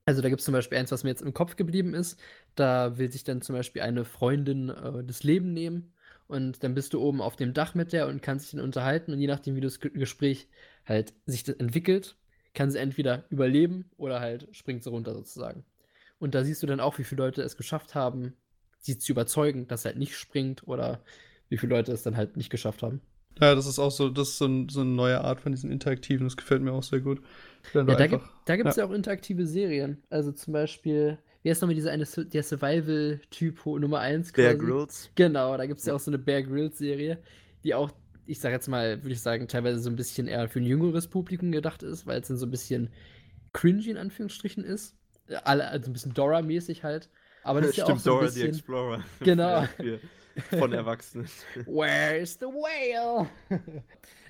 Also da gibt es zum Beispiel eins, was mir jetzt im Kopf geblieben ist. Da will sich dann zum Beispiel eine Freundin äh, das Leben nehmen und dann bist du oben auf dem Dach mit der und kannst dich dann unterhalten und je nachdem, wie das Ge- Gespräch halt sich das entwickelt, kann sie entweder überleben oder halt springt sie runter sozusagen. Und da siehst du dann auch, wie viele Leute es geschafft haben, sie zu überzeugen, dass er halt nicht springt oder wie viele Leute es dann halt nicht geschafft haben. Ja, das ist auch so, das ist so, ein, so eine neue Art von diesen Interaktiven, das gefällt mir auch sehr gut. Ja, da gibt da gibt's ja. auch interaktive Serien. Also zum Beispiel, wie heißt nochmal dieser eine, der Survival-Typ Nummer 1 Bear Grylls. Genau, da gibt es ja auch so eine Bear Grylls-Serie, die auch, ich sag jetzt mal, würde ich sagen, teilweise so ein bisschen eher für ein jüngeres Publikum gedacht ist, weil es dann so ein bisschen cringy in Anführungsstrichen ist. Alle, also ein bisschen Dora-mäßig halt. Aber das ist ja auch Stimmt, so ein Dora the bisschen. Explorer. Genau. [LAUGHS] Von Erwachsenen. Where's the whale? [LAUGHS]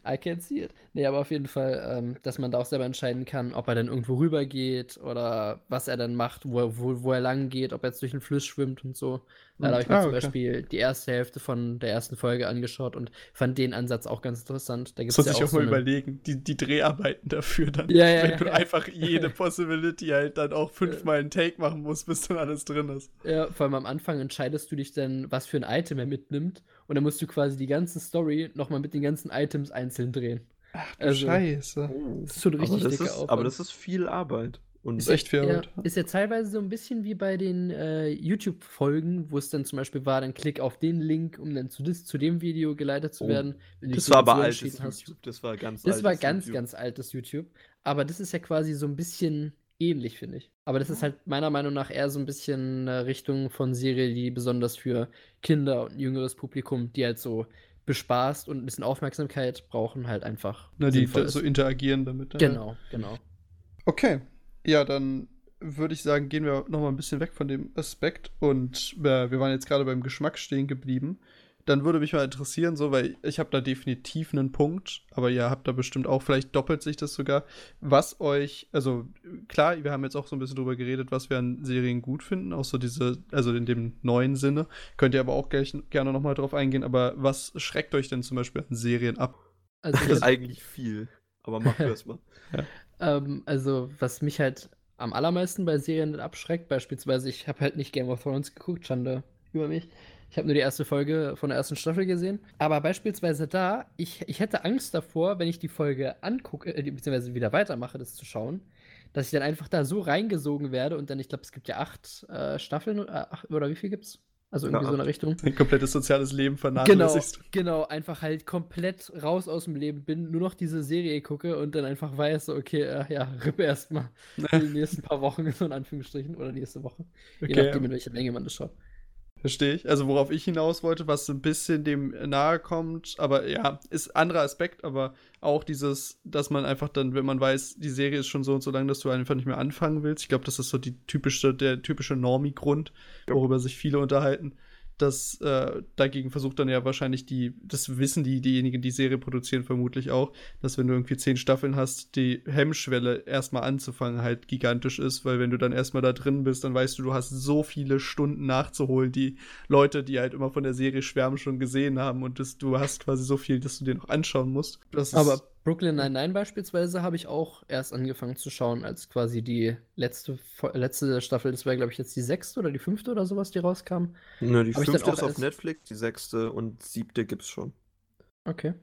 I can't see it. Nee, aber auf jeden Fall, ähm, dass man da auch selber entscheiden kann, ob er dann irgendwo rüber geht oder was er dann macht, wo, er- wo, wo er lang geht, ob er jetzt durch den Fluss schwimmt und so. Da habe ich mir Ah, zum okay. Beispiel die erste Hälfte von der ersten Folge angeschaut und fand den Ansatz auch ganz interessant. Da gibt's Das muss ja ich auch auch so mal überlegen, die, die Dreharbeiten dafür dann. Ja, ja, wenn ja, du einfach jede [LAUGHS] Possibility halt dann auch fünfmal einen Take machen musst, bis dann alles drin ist. Ja, vor allem am Anfang entscheidest du dich dann, was für ein Item er mitnimmt. Und dann musst du quasi die ganze Story nochmal mit den ganzen Items einzeln drehen. Ach du Also- Scheiße. Das ist schon Aber richtig das, dicker ist, aber das ist viel Arbeit. Und Ist echt viel Ja, Arbeit. ist ja teilweise so ein bisschen wie bei den äh, YouTube-Folgen, wo es dann zum Beispiel war, dann klick auf den Link, um dann zu, dis, zu dem Video geleitet zu Oh, werden. wenn du das war aber altes hast. YouTube. Das war ganz Das war ganz, YouTube. ganz altes YouTube. Aber das ist ja quasi so ein bisschen ähnlich, finde ich. Aber das ist halt meiner Meinung nach eher so ein bisschen äh, Richtung von Serie, die besonders für Kinder und jüngeres Publikum, die halt so bespaßt und ein bisschen Aufmerksamkeit brauchen, halt einfach. Na, die so interagieren damit. ja. Genau, genau. Okay. Ja, dann würde ich sagen, gehen wir noch mal ein bisschen weg von dem Aspekt und äh, wir waren jetzt gerade beim Geschmack stehen geblieben. Dann würde mich mal interessieren, so, weil ich habe da definitiv einen Punkt, aber ihr habt da bestimmt auch, vielleicht doppelt sich das sogar, was euch, also klar, wir haben jetzt auch so ein bisschen drüber geredet, was wir an Serien gut finden, auch so diese, also in dem neuen Sinne. Könnt ihr aber auch gleich, gerne noch mal drauf eingehen, aber was schreckt euch denn zum Beispiel an Serien ab? Also, Das ist eigentlich viel. Aber mach du [LAUGHS] erst mal. Ähm, also, was mich halt am allermeisten bei Serien abschreckt, beispielsweise, ich habe halt nicht Game of Thrones geguckt, Schande über mich. Ich habe nur die erste Folge von der ersten Staffel gesehen. Aber beispielsweise da, ich, ich hätte Angst davor, wenn ich die Folge angucke, äh, beziehungsweise wieder weitermache, das zu schauen, dass ich dann einfach da so reingesogen werde und dann, ich glaube, es gibt ja acht äh, Staffeln äh, acht, oder wie viel gibt's? Also irgendwie ja, so eine Richtung. Ein komplettes soziales Leben vernachlässigst. Genau, genau, einfach halt komplett raus aus dem Leben bin, nur noch diese Serie gucke und dann einfach weiß, okay, äh, ja, rippe erstmal [LAUGHS] die nächsten paar Wochen, so in Anführungsstrichen, oder nächste Woche. Okay, je nachdem, in welcher Länge man das schaut. Verstehe ich. Also worauf ich hinaus wollte, was so ein bisschen dem nahe kommt, aber ja, ist anderer Aspekt, aber auch dieses, dass man einfach dann, wenn man weiß, die Serie ist schon so und so lang, dass du einfach nicht mehr anfangen willst. Ich glaube, das ist so die typische, der typische Normie-Grund, worüber sich viele unterhalten das äh, dagegen versucht dann ja wahrscheinlich die, das wissen die, diejenigen, die Serie produzieren, vermutlich auch, dass wenn du irgendwie zehn Staffeln hast, die Hemmschwelle erstmal anzufangen halt gigantisch ist, weil wenn du dann erstmal da drin bist, dann weißt du, du hast so viele Stunden nachzuholen, die Leute, die halt immer von der Serie schwärmen, schon gesehen haben und das, du hast quasi so viel, dass du dir noch anschauen musst. Aber Brooklyn Nine-Nine beispielsweise habe ich auch erst angefangen zu schauen, als quasi die letzte, letzte Staffel, das war glaube ich jetzt die sechste oder die fünfte oder sowas, die rauskam. Ne, die fünfte ist auf Netflix, die sechste und siebte gibt's schon. Okay.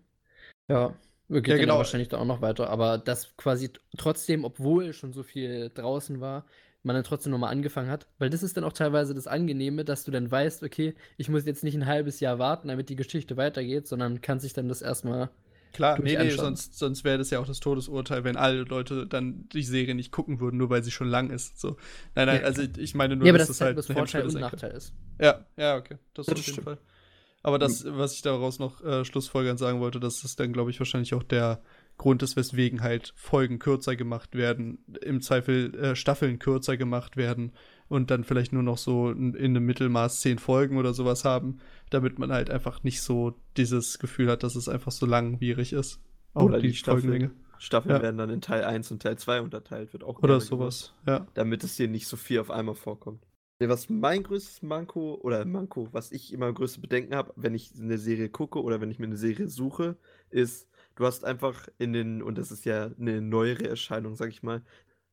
Ja, geht ja, genau. wahrscheinlich dann auch noch weiter, aber das quasi trotzdem, obwohl schon so viel draußen war, man dann trotzdem nochmal angefangen hat, weil das ist dann auch teilweise das Angenehme, dass du dann weißt, okay, ich muss jetzt nicht ein halbes Jahr warten, damit die Geschichte weitergeht, sondern kann sich dann das erstmal Klar, nee, nee, sonst, sonst wäre das ja auch das Todesurteil, wenn alle Leute dann die Serie nicht gucken würden, nur weil sie schon lang ist. So. Nein, nein, ja, also ich meine nur, ja, dass das halt das Vorteil und Nachteil ist. Ja, ja, okay. Das, das auf jeden Fall. Aber das, was ich daraus noch äh, schlussfolgernd sagen wollte, das ist dann, glaube ich, wahrscheinlich auch der Grund ist, weswegen halt Folgen kürzer gemacht werden, im Zweifel äh, Staffeln kürzer gemacht werden und dann vielleicht nur noch so in, in einem Mittelmaß zehn Folgen oder sowas haben, damit man halt einfach nicht so dieses Gefühl hat, dass es einfach so langwierig ist. Auch oder die, die Staffeln, Staffeln ja. werden dann in Teil 1 und Teil 2 unterteilt, wird auch Oder sowas, gemacht, ja. Damit es dir nicht so viel auf einmal vorkommt. Was mein größtes Manko oder Manko, was ich immer größte Bedenken habe, wenn ich eine Serie gucke oder wenn ich mir eine Serie suche, ist, du hast einfach in den, und das ist ja eine neuere Erscheinung, sag ich mal,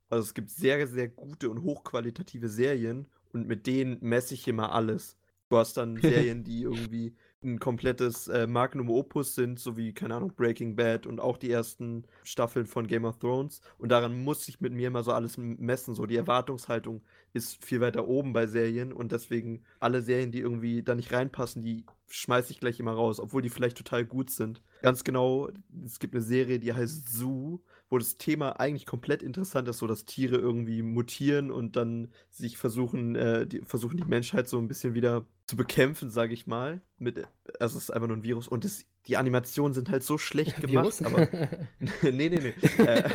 also es gibt sehr, sehr gute und hochqualitative Serien und mit denen messe ich immer alles. Du hast dann [LAUGHS] Serien, die irgendwie ein komplettes äh, Magnum Opus sind, so wie, keine Ahnung, Breaking Bad und auch die ersten Staffeln von Game of Thrones. Und daran muss ich mit mir immer so alles messen. So, die Erwartungshaltung ist viel weiter oben bei Serien und deswegen alle Serien, die irgendwie da nicht reinpassen, die schmeiße ich gleich immer raus, obwohl die vielleicht total gut sind. Ganz genau, es gibt eine Serie, die heißt Zoo wo das Thema eigentlich komplett interessant ist, so dass Tiere irgendwie mutieren und dann sich versuchen, äh, die, versuchen die Menschheit so ein bisschen wieder zu bekämpfen, sage ich mal. Mit, also es ist einfach nur ein Virus und das, die Animationen sind halt so schlecht gemacht, aber [LAUGHS] [LAUGHS] nee, nee, nee. äh,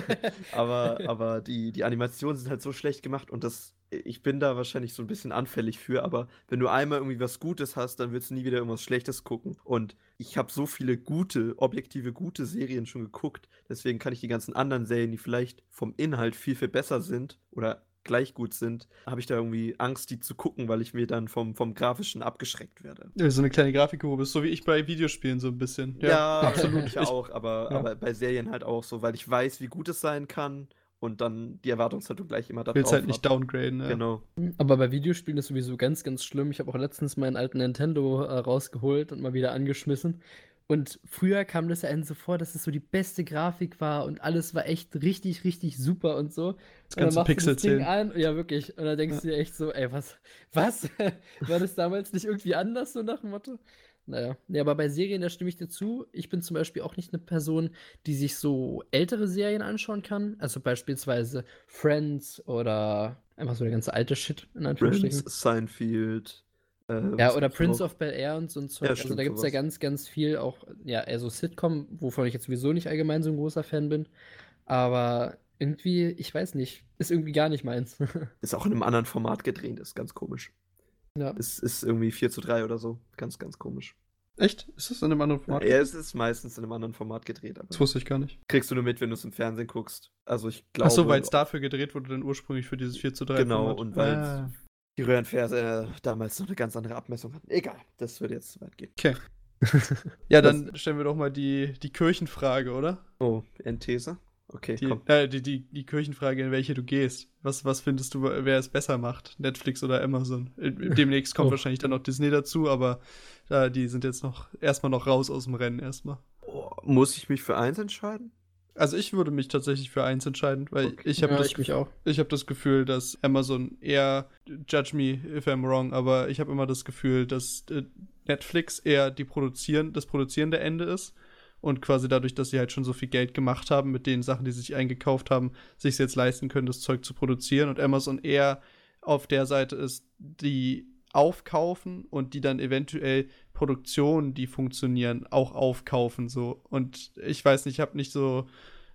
aber aber die, die Animationen sind halt so schlecht gemacht und das ich bin da wahrscheinlich so ein bisschen anfällig für, aber wenn du einmal irgendwie was Gutes hast, dann willst du nie wieder irgendwas Schlechtes gucken. Und ich habe so viele gute, objektive, gute Serien schon geguckt, deswegen kann ich die ganzen anderen Serien, die vielleicht vom Inhalt viel, viel besser sind oder gleich gut sind, habe ich da irgendwie Angst, die zu gucken, weil ich mir dann vom, vom Grafischen abgeschreckt werde. Ja, so eine kleine Grafikkurve bist, so wie ich bei Videospielen so ein bisschen. Ja, ja [LAUGHS] absolut. Ich auch, aber, ja. aber bei Serien halt auch so, weil ich weiß, wie gut es sein kann und dann die Erwartungshaltung gleich immer da Willst halt nicht downgraden, ne? Genau. Aber bei Videospielen ist sowieso ganz, ganz schlimm. Ich habe auch letztens meinen alten Nintendo äh, rausgeholt und mal wieder angeschmissen. Und früher kam das ja einem so vor, dass es so die beste Grafik war und alles war echt richtig, richtig super und so. Das ganze Pixel das Ding an, Ja, wirklich. Und dann denkst ja. du dir echt so, ey, was, was? [LAUGHS] war das damals nicht irgendwie anders, so nach dem Motto? Naja, ja, aber bei Serien, da stimme ich dir zu. Ich bin zum Beispiel auch nicht eine Person, die sich so ältere Serien anschauen kann. Also beispielsweise Friends oder einfach so der ganze alte Shit, in Anführungsstrichen. Friends, Seinfeld. Äh, ja, oder Prince of Bel Air und so ein Zeug. Ja, also da gibt es ja ganz, ganz viel auch, ja, eher so Sitcom, wovon ich jetzt sowieso nicht allgemein so ein großer Fan bin. Aber irgendwie, ich weiß nicht, ist irgendwie gar nicht meins. [LAUGHS] ist auch in einem anderen Format gedreht, ist ganz komisch. Ja. Es ist irgendwie 4 zu 3 oder so. Ganz, ganz komisch. Echt? Ist das in einem anderen Format? Ja, es ist meistens in einem anderen Format gedreht. das wusste ich gar nicht. Kriegst du nur mit, wenn du es im Fernsehen guckst. Also ich glaube. Achso, weil es dafür gedreht wurde, dann ursprünglich für dieses 4 zu 3 Genau, Format. und weil ah. Die Röhrenfernseher damals noch eine ganz andere Abmessung hatten. Egal, das würde jetzt zu weit gehen. Okay. [LAUGHS] ja, dann stellen wir doch mal die, die Kirchenfrage, oder? Oh, Enthese. Okay, Die, komm. äh, die, die, die Kirchenfrage, in welche du gehst. Was, was findest du, wer es besser macht? Netflix oder Amazon? Äh, Demnächst kommt Oh. wahrscheinlich dann noch Disney dazu, aber äh, die sind jetzt noch erstmal noch raus aus dem Rennen erstmal. Oh, muss ich mich für eins entscheiden? Also ich würde mich tatsächlich für eins entscheiden, weil Okay. ich habe ja, das, ich ich hab das Gefühl, dass Amazon eher, judge me if I'm wrong, aber ich habe immer das Gefühl, dass äh, Netflix eher die produzieren, das produzierende Ende ist und quasi dadurch, dass sie halt schon so viel Geld gemacht haben mit den Sachen, die sie sich eingekauft haben, sich jetzt leisten können, das Zeug zu produzieren und Amazon eher auf der Seite ist, die aufkaufen und die dann eventuell Produktionen, die funktionieren, auch aufkaufen so und ich weiß nicht, ich habe nicht so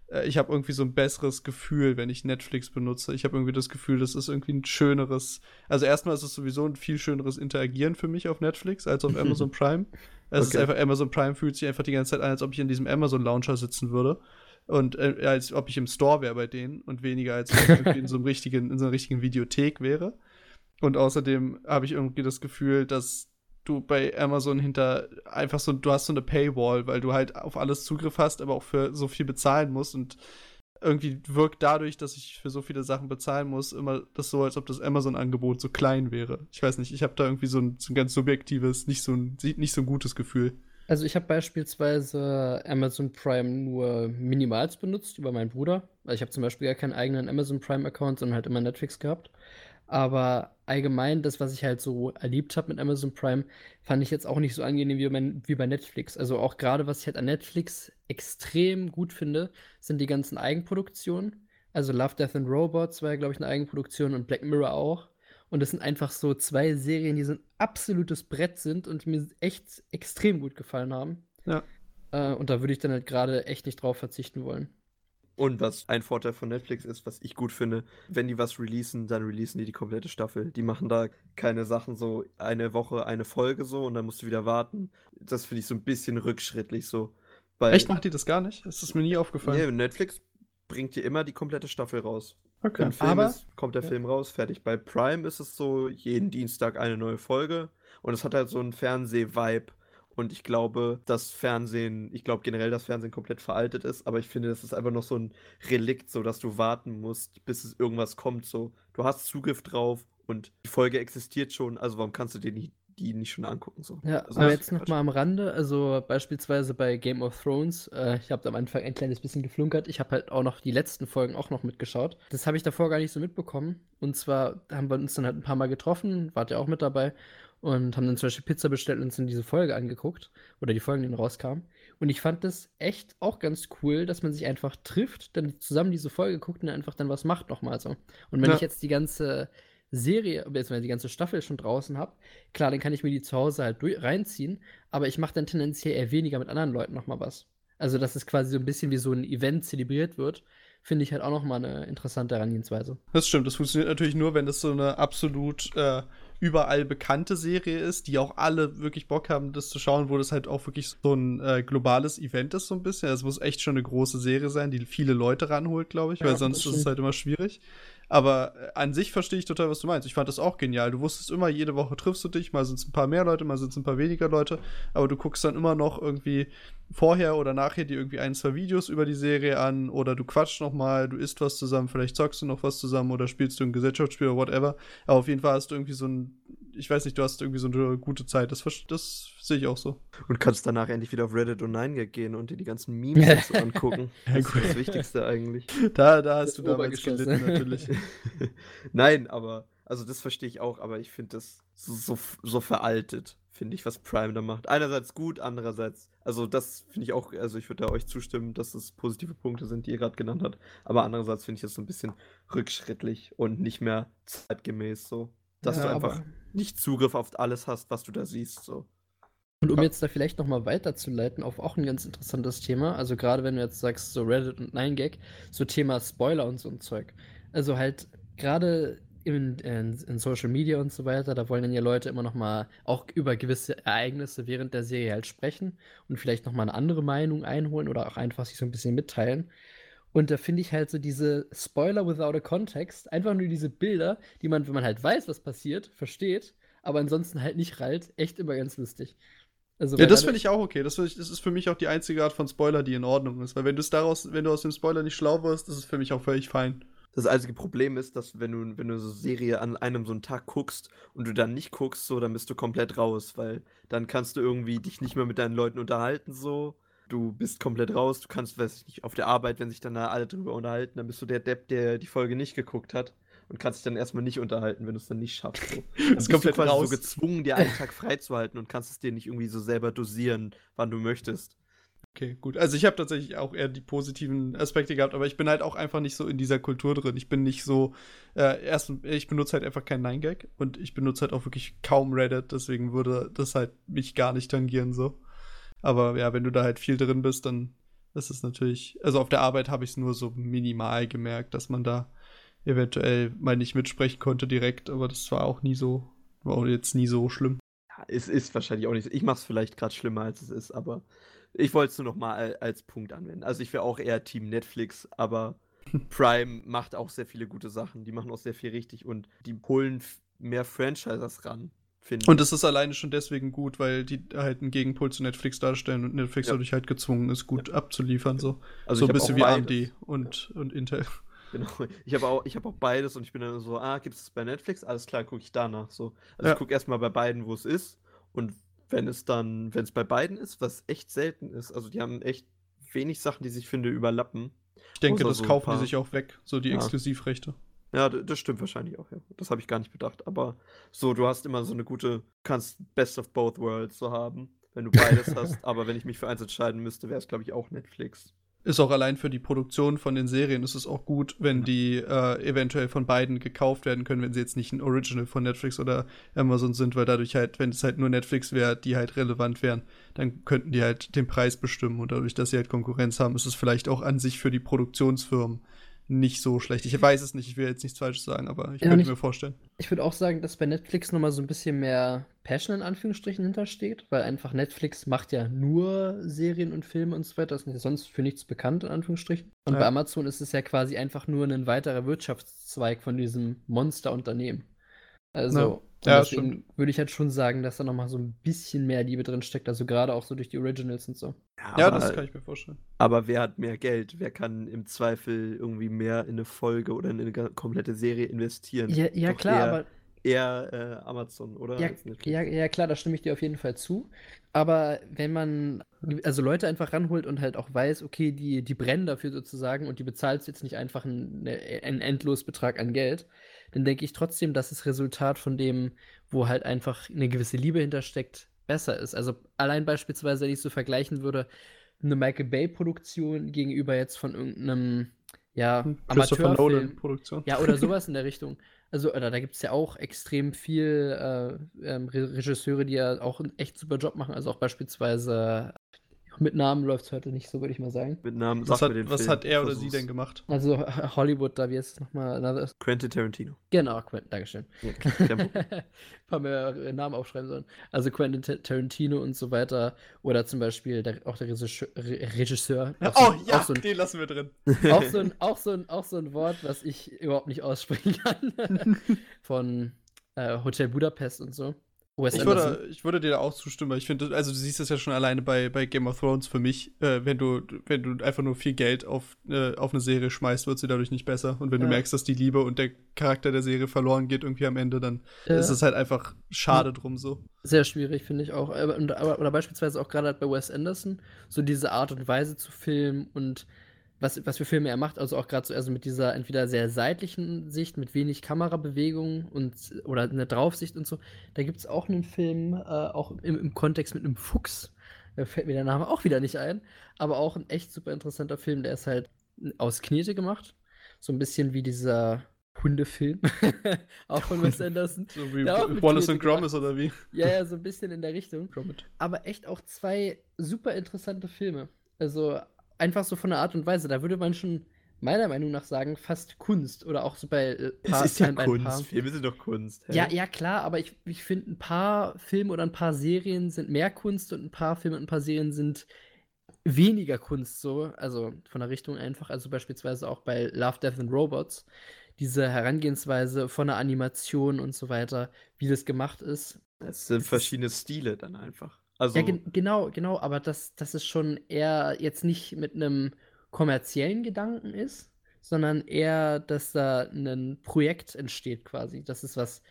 äh, ich habe irgendwie so ein besseres Gefühl, wenn ich Netflix benutze. Ich habe irgendwie das Gefühl, das ist irgendwie ein schöneres. Also erstmal ist es sowieso ein viel schöneres Interagieren für mich auf Netflix als auf [LAUGHS] Amazon Prime. Es ist Okay. einfach, Amazon Prime fühlt sich einfach die ganze Zeit an, als ob ich in diesem Amazon Launcher sitzen würde. Und äh, als ob ich im Store wäre bei denen und weniger als ob ich irgendwie in so einem richtigen, in so einer richtigen Videothek wäre. Und außerdem habe ich irgendwie das Gefühl, dass du bei Amazon hinter einfach so, du hast so eine Paywall, weil du halt auf alles Zugriff hast, aber auch für so viel bezahlen musst und irgendwie wirkt dadurch, dass ich für so viele Sachen bezahlen muss, immer das so, als ob das Amazon-Angebot so klein wäre. Ich weiß nicht, ich habe da irgendwie so ein, so ein ganz subjektives, nicht so ein, nicht so ein gutes Gefühl. Also ich habe beispielsweise Amazon Prime nur minimals benutzt über meinen Bruder. Weil ich habe zum Beispiel gar keinen eigenen Amazon Prime-Account, sondern halt immer Netflix gehabt. Aber allgemein, das, was ich halt so erlebt habe mit Amazon Prime, fand ich jetzt auch nicht so angenehm wie bei, wie bei Netflix. Also auch gerade, was ich halt an Netflix extrem gut finde, sind die ganzen Eigenproduktionen. Also Love, Death and Robots war ja, glaube ich, eine Eigenproduktion und Black Mirror auch. Und das sind einfach so zwei Serien, die so ein absolutes Brett sind und mir echt extrem gut gefallen haben. Ja. Äh, und da würde ich dann halt gerade echt nicht drauf verzichten wollen. Und was ein Vorteil von Netflix ist, was ich gut finde, wenn die was releasen, dann releasen die die komplette Staffel. Die machen da keine Sachen so eine Woche, eine Folge so und dann musst du wieder warten. Das finde ich so ein bisschen rückschrittlich so. Bei Echt macht die das gar nicht? Das ist mir nie aufgefallen. Nee, Netflix bringt dir immer die komplette Staffel raus. okay. Wenn Film Aber ist, kommt der ja. Film raus, fertig. Bei Prime ist es so, jeden Dienstag eine neue Folge. Und es hat halt so einen Fernseh-Vibe. Und ich glaube, das Fernsehen, ich glaube generell, dass Fernsehen komplett veraltet ist, aber ich finde, das ist einfach noch so ein Relikt, so dass du warten musst, bis es irgendwas kommt. So, du hast Zugriff drauf und die Folge existiert schon, also warum kannst du dir die, die nicht schon angucken? So? Ja, also aber jetzt ist noch Quatsch. mal am Rande, also beispielsweise bei Game of Thrones, äh, ich habe am Anfang ein kleines bisschen geflunkert, ich habe halt auch noch die letzten Folgen auch noch mitgeschaut. Das habe ich davor gar nicht so mitbekommen. Und zwar haben wir uns dann halt ein paar Mal getroffen, wart ja auch mit dabei und haben dann zum Beispiel Pizza bestellt und uns dann diese Folge angeguckt oder die Folgen, die dann rauskamen. Und ich fand das echt auch ganz cool, dass man sich einfach trifft, dann zusammen diese Folge guckt und einfach dann was macht nochmal so. Und wenn Ja. ich jetzt die ganze Serie, beziehungsweise die ganze Staffel schon draußen habe, klar, dann kann ich mir die zu Hause halt reinziehen, aber ich mache dann tendenziell eher weniger mit anderen Leuten nochmal was. Also, dass es quasi so ein bisschen wie so ein Event zelebriert wird, finde ich halt auch nochmal eine interessante Herangehensweise. Das stimmt, das funktioniert natürlich nur, wenn das so eine absolut äh, überall bekannte Serie ist, die auch alle wirklich Bock haben, das zu schauen, wo das halt auch wirklich so ein äh, globales Event ist, so ein bisschen. Es muss echt schon eine große Serie sein, die viele Leute ranholt, glaube ich, Ja, weil sonst ist es halt immer schwierig. Aber äh, an sich verstehe ich total, was du meinst. Ich fand das auch genial. Du wusstest immer, jede Woche triffst du dich, mal sind es ein paar mehr Leute, mal sind es ein paar weniger Leute, aber du guckst dann immer noch irgendwie vorher oder nachher dir irgendwie ein, zwei Videos über die Serie an oder du quatschst noch mal, du isst was zusammen, vielleicht zockst du noch was zusammen oder spielst du ein Gesellschaftsspiel oder whatever. Aber auf jeden Fall hast du irgendwie so ein, ich weiß nicht, du hast irgendwie so eine gute Zeit. Das, das sehe ich auch so. Und kannst danach endlich wieder auf Reddit und 9gag gehen und dir die ganzen Memes [LAUGHS] angucken. Das ist das Wichtigste eigentlich. Da, da hast Das du damals gelitten, ne? natürlich. [LAUGHS] Nein, aber, also das verstehe ich auch, aber ich finde das so, so, so veraltet, finde ich, was Prime da macht. Einerseits gut, andererseits, also das finde ich auch, also ich würde da euch zustimmen, dass es positive Punkte sind, die ihr gerade genannt habt, aber andererseits finde ich das so ein bisschen rückschrittlich und nicht mehr zeitgemäß so, dass Ja, du einfach aber- nicht Zugriff auf alles hast, was du da siehst, so. Und um Ja. jetzt da vielleicht nochmal weiterzuleiten auf auch ein ganz interessantes Thema, also gerade wenn du jetzt sagst, so Reddit und 9gag, so Thema Spoiler und so ein Zeug. Also halt gerade in, in, in Social Media und so weiter, da wollen dann ja Leute immer nochmal auch über gewisse Ereignisse während der Serie halt sprechen und vielleicht nochmal eine andere Meinung einholen oder auch einfach sich so ein bisschen mitteilen. Und da finde ich halt so diese Spoiler without a context, einfach nur diese Bilder, die man, wenn man halt weiß, was passiert, versteht, aber ansonsten halt nicht rallt, echt immer ganz lustig. Also, ja, das finde ich auch okay. Das, ich, das, ist für mich auch die einzige Art von Spoiler, die in Ordnung ist. Weil wenn du es daraus, wenn du aus dem Spoiler nicht schlau wirst, ist es für mich auch völlig fein. Das einzige Problem ist, dass wenn du, wenn du so Serie an einem so einen Tag guckst und du dann nicht guckst, so, dann bist du komplett raus, weil dann kannst du irgendwie dich nicht mehr mit deinen Leuten unterhalten, so. Du bist komplett raus, du kannst, weiß ich nicht, auf der Arbeit, wenn sich dann alle drüber unterhalten, dann bist du der Depp, der die Folge nicht geguckt hat und kannst dich dann erstmal nicht unterhalten, wenn du es dann nicht schaffst. So. [LAUGHS] Dann bist du quasi raus. so gezwungen, dir einen Tag freizuhalten und kannst es dir nicht irgendwie so selber dosieren, wann du möchtest. Okay, gut. Also ich habe tatsächlich auch eher die positiven Aspekte gehabt, aber ich bin halt auch einfach nicht so in dieser Kultur drin. Ich bin nicht so, äh, erst, ich benutze halt einfach kein 9gag und ich benutze halt auch wirklich kaum Reddit, deswegen würde das halt mich gar nicht tangieren so. Aber ja, wenn du da halt viel drin bist, dann ist es natürlich, also auf der Arbeit habe ich es nur so minimal gemerkt, dass man da eventuell mal nicht mitsprechen konnte direkt, aber das war auch nie so, war auch jetzt nie so schlimm. Ja, es ist wahrscheinlich auch nicht so. Ich mache es vielleicht gerade schlimmer, als es ist, aber ich wollte es nur noch mal als Punkt anwenden. Also ich wäre auch eher Team Netflix, aber [LAUGHS] Prime macht auch sehr viele gute Sachen. Die machen auch sehr viel richtig und die holen mehr Franchises ran. Und das ist alleine schon deswegen gut, weil die halt einen Gegenpol zu Netflix darstellen und Netflix ja. dadurch halt gezwungen ist, gut ja. abzuliefern. So, also so ein bisschen wie AMD und, und Intel. Genau. Ich habe auch, hab auch beides und ich bin dann so, ah, gibt es bei Netflix? Alles klar, gucke ich danach. So. Also ja. ich gucke erstmal bei beiden, wo es ist. Und wenn es dann, wenn es bei beiden ist, was echt selten ist, also die haben echt wenig Sachen, die sich finde überlappen. Ich denke, das so kaufen die sich auch weg, so die ja. Exklusivrechte. Ja, das stimmt wahrscheinlich auch, ja. Das habe ich gar nicht bedacht. Aber so, du hast immer so eine gute, kannst Best of Both Worlds so haben, wenn du beides [LAUGHS] hast. Aber wenn ich mich für eins entscheiden müsste, wäre es, glaube ich, auch Netflix ist auch allein für die Produktion von den Serien ist es auch gut, wenn die äh, eventuell von beiden gekauft werden können, wenn sie jetzt nicht ein Original von Netflix oder Amazon sind, weil dadurch halt, wenn es halt nur Netflix wäre, die halt relevant wären, dann könnten die halt den Preis bestimmen. Und dadurch, dass sie halt Konkurrenz haben, ist es vielleicht auch an sich für die Produktionsfirmen nicht so schlecht. Ich weiß es nicht, ich will jetzt nichts Falsches sagen, aber ich ja, könnte ich, mir vorstellen. Ich würde auch sagen, dass bei Netflix nochmal so ein bisschen mehr Passion in Anführungsstrichen hintersteht, weil einfach Netflix macht ja nur Serien und Filme und so weiter, das ist sonst für nichts bekannt in Anführungsstrichen. Und ja. bei Amazon ist es ja quasi einfach nur ein weiterer Wirtschaftszweig von diesem Monsterunternehmen. Also, ja, deswegen würde ich halt schon sagen, dass da nochmal so ein bisschen mehr Liebe drin steckt, also gerade auch so durch die Originals und so. Ja, ja das kann ich mir vorstellen. Aber wer hat mehr Geld? Wer kann im Zweifel irgendwie mehr in eine Folge oder in eine komplette Serie investieren? Ja, ja klar, eher, aber. Eher äh, Amazon, oder? Ja, ja, ja, klar, da stimme ich dir auf jeden Fall zu. Aber wenn man also Leute einfach ranholt und halt auch weiß, okay, die, die brennen dafür sozusagen und die bezahlt jetzt nicht einfach einen, einen Endlosbetrag an Geld, dann denke ich trotzdem, dass das Resultat von dem, wo halt einfach eine gewisse Liebe hintersteckt, besser ist. Also allein beispielsweise, wenn ich so vergleichen würde, eine Michael Bay-Produktion gegenüber jetzt von irgendeinem ja, Amateurfilm. Ja, oder [LAUGHS] sowas in der Richtung. Also, oder da gibt es ja auch extrem viel äh, ähm, Regisseure, die ja auch einen echt super Job machen. Also auch beispielsweise mit Namen läuft es heute nicht so, würde ich mal sagen. Mit Namen, was, hat, was hat, er oder sie denn gemacht? Also Hollywood, da wie es nochmal? Quentin Tarantino. Genau, Quentin, Dankeschön. Ja, Haben wir [LAUGHS] Namen aufschreiben sollen. Also Quentin Tarantino und so weiter. Oder zum Beispiel der, auch der Regisseur. Regisseur oh so, ja, so ein, den lassen wir drin. Auch so, ein, auch, so ein, auch so ein Wort, was ich überhaupt nicht aussprechen kann. [LAUGHS] Von äh, Hotel Budapest und so. Ich würde, ich würde dir da auch zustimmen, weil ich finde, also du siehst das ja schon alleine bei, bei Game of Thrones für mich, äh, wenn du, wenn du einfach nur viel Geld auf, äh, auf eine Serie schmeißt, wird sie dadurch nicht besser. Und wenn ja. du merkst, dass die Liebe und der Charakter der Serie verloren geht irgendwie am Ende, dann ja. ist es halt einfach schade drum so. Sehr schwierig, finde ich auch. Aber, oder beispielsweise auch gerade halt bei Wes Anderson, so diese Art und Weise zu filmen und was, was für Filme er macht, also auch gerade so also mit dieser entweder sehr seitlichen Sicht, mit wenig Kamerabewegung und oder eine Draufsicht und so. Da gibt es auch einen Film, äh, auch im, im, Kontext mit einem Fuchs. Da fällt mir der Name auch wieder nicht ein. Aber auch ein echt super interessanter Film, der ist halt aus Knete gemacht. So ein bisschen wie dieser Hundefilm. [LAUGHS] auch von Wes [LAUGHS] Anderson. so wie Wallace und Gromit oder wie? Ja, ja, so ein bisschen in der Richtung. Gromit. Aber echt auch zwei super interessante Filme. Also einfach so von der Art und Weise. Da würde man schon meiner Meinung nach sagen, fast Kunst. Oder auch so bei äh, paar, Es ist ja Kunst. Paar. Filme sind doch Kunst. Hä? Ja, ja, klar, aber ich, ich finde, ein paar Filme oder ein paar Serien sind mehr Kunst und ein paar Filme und ein paar Serien sind weniger Kunst so. Also von der Richtung einfach. Also beispielsweise auch bei Love, Death and Robots. Diese Herangehensweise von der Animation und so weiter, wie das gemacht ist. Es sind verschiedene Stile dann einfach. Also, Ja, gen genau, genau, aber dass, dass es schon eher jetzt nicht mit einem kommerziellen Gedanken ist, sondern eher, dass da ein Projekt entsteht quasi, dass es was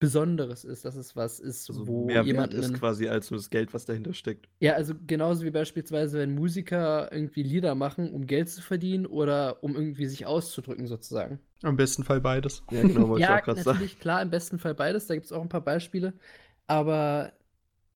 Besonderes ist, dass es was ist, also wo mehr jemand wert ist quasi als nur das Geld, was dahinter steckt. ja, also genauso wie beispielsweise, wenn Musiker irgendwie Lieder machen, um Geld zu verdienen oder um irgendwie sich auszudrücken sozusagen. Am besten Fall beides. Ja, genau, wollte [LAUGHS] ich Ja, auch gerade sagen. natürlich, klar, im besten Fall beides, da gibt es auch ein paar Beispiele, aber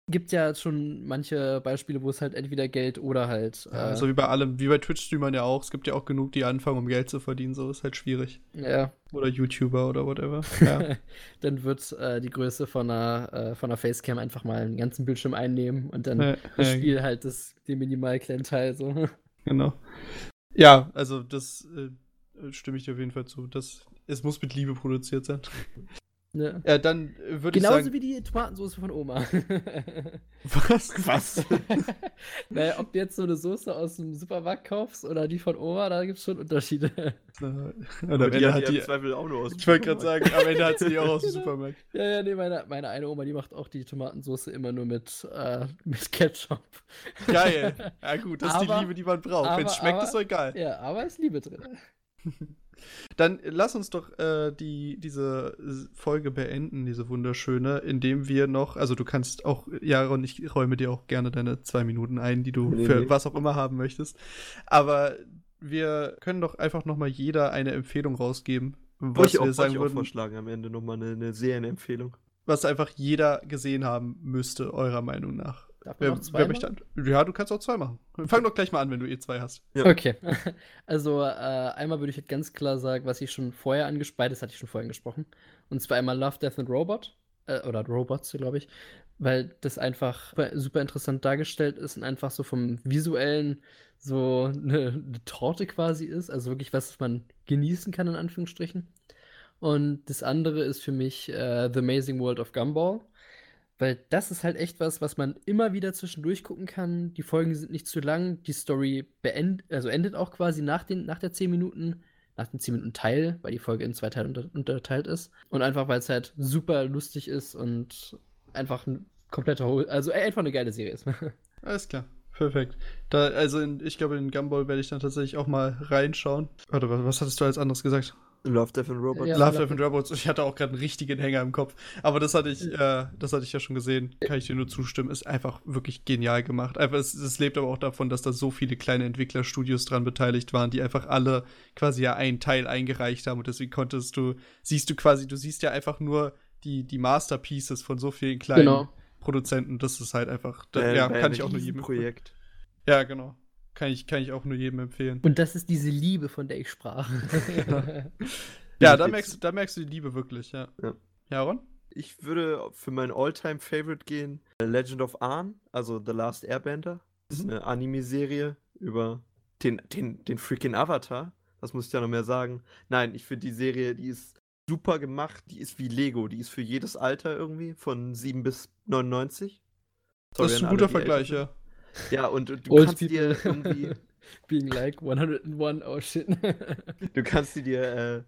gibt ja schon manche Beispiele, wo es halt entweder Geld oder halt, Ja, äh, so wie bei allem, wie bei Twitch-Streamern ja auch. Es gibt ja auch genug, die anfangen, um Geld zu verdienen. So ist halt schwierig. ja. Oder YouTuber oder whatever. [LAUGHS] Ja. dann wird äh, die Größe von einer, äh, von einer Facecam einfach mal einen ganzen Bildschirm einnehmen und dann Ja, das ja, Spiel halt das, den minimal kleinen Teil so. Genau. Ja, also das äh, stimme ich dir auf jeden Fall zu. Das, es muss mit Liebe produziert sein. Ja. Ja, dann äh, würde ich Genauso sagen. wie die Tomatensauce von Oma. [LAUGHS] Was? Was? [LAUGHS] naja, ob du jetzt so eine Soße aus dem Supermarkt kaufst oder die von Oma, da gibt es schon Unterschiede. Und am Aber die Ende hat die die. im Zweifel auch nur aus. dem Ich wollte gerade sagen, am Ende hat sie die auch aus dem. [LAUGHS] Supermarkt. ja, ja, nee, meine, meine eine Oma, die macht auch die Tomatensauce immer nur mit, äh, mit Ketchup. Geil. Ja, gut, das ist Aber- die Liebe, die man braucht. Wenn es schmeckt, aber- ist doch egal. ja, aber ist Liebe drin. Dann lass uns doch äh, die, diese Folge beenden, diese wunderschöne, indem wir noch, also du kannst auch, Jaron, ich räume dir auch gerne deine zwei Minuten ein, die du Nee, für nee. was auch immer haben möchtest. Aber wir können doch einfach nochmal jeder eine Empfehlung rausgeben, was ich auch, wir sagen ich auch würden, vorschlagen am Ende nochmal eine, eine Serienempfehlung. was einfach jeder gesehen haben müsste, eurer Meinung nach. Darf man Wer, noch zwei wer möchte? Ja, du kannst auch zwei machen. Fang doch gleich mal an, wenn du eh zwei hast. Ja. Okay. [LAUGHS] Also, äh, einmal würde ich jetzt ganz klar sagen, was ich schon vorher angesprochen, beides hatte ich schon vorher angesprochen. Und zwar einmal Love, Death and Robot. Äh, oder Robots, glaube ich. Weil das einfach super, super interessant dargestellt ist und einfach so vom visuellen so eine, eine Torte quasi ist. Also wirklich was, was man genießen kann, in Anführungsstrichen. Und das andere ist für mich äh, The Amazing World of Gumball. Weil das ist halt echt was, was man immer wieder zwischendurch gucken kann. Die Folgen sind nicht zu lang. Die Story beendet, also endet auch quasi nach, den, nach der 10 Minuten, nach dem 10 Minuten Teil, weil die Folge in zwei Teile unter, unterteilt ist. Und einfach, weil es halt super lustig ist und einfach ein kompletter, also einfach eine geile Serie ist. [LAUGHS] Alles klar. Perfekt. Da, also in, ich glaube, in Gumball werde ich dann tatsächlich auch mal reinschauen. Warte, was, was hattest du als anderes gesagt? Love, Death and Robots. Ja. Love, Death and Robots. Ich hatte auch gerade einen richtigen Hänger im Kopf. Aber das hatte ich, äh, das hatte ich ja schon gesehen. Kann ich dir nur zustimmen. Ist einfach wirklich genial gemacht. Einfach, es, es lebt aber auch davon, dass da so viele kleine Entwicklerstudios dran beteiligt waren, die einfach alle quasi ja einen Teil eingereicht haben. Und deswegen konntest du, siehst du quasi, du siehst ja einfach nur die, die Masterpieces von so vielen kleinen Genau. Produzenten. Das ist halt einfach, da, Äh, ja, kann ich auch nur jedem Projekt. Ja, genau. Kann ich, kann ich auch nur jedem empfehlen. Und das ist diese Liebe, von der ich sprach. [LAUGHS] Ja, da merkst, du- da merkst du die Liebe wirklich, ja. Ja. Ja, Ron? Ich würde für mein All-Time-Favorite gehen: The Legend of Arn, also The Last Airbender. Das ist Mhm. eine Anime-Serie über den, den, den freaking Avatar. Das muss ich ja noch mehr sagen. Nein, ich finde die Serie, die ist super gemacht. Die ist wie Lego. Die ist für jedes Alter irgendwie, von 7 bis 99. Sorry das ist ein guter Vergleich, ja. Ja, und du Old kannst dir irgendwie. [LAUGHS] Being like 101, oh shit. [LAUGHS] Du kannst sie dir äh,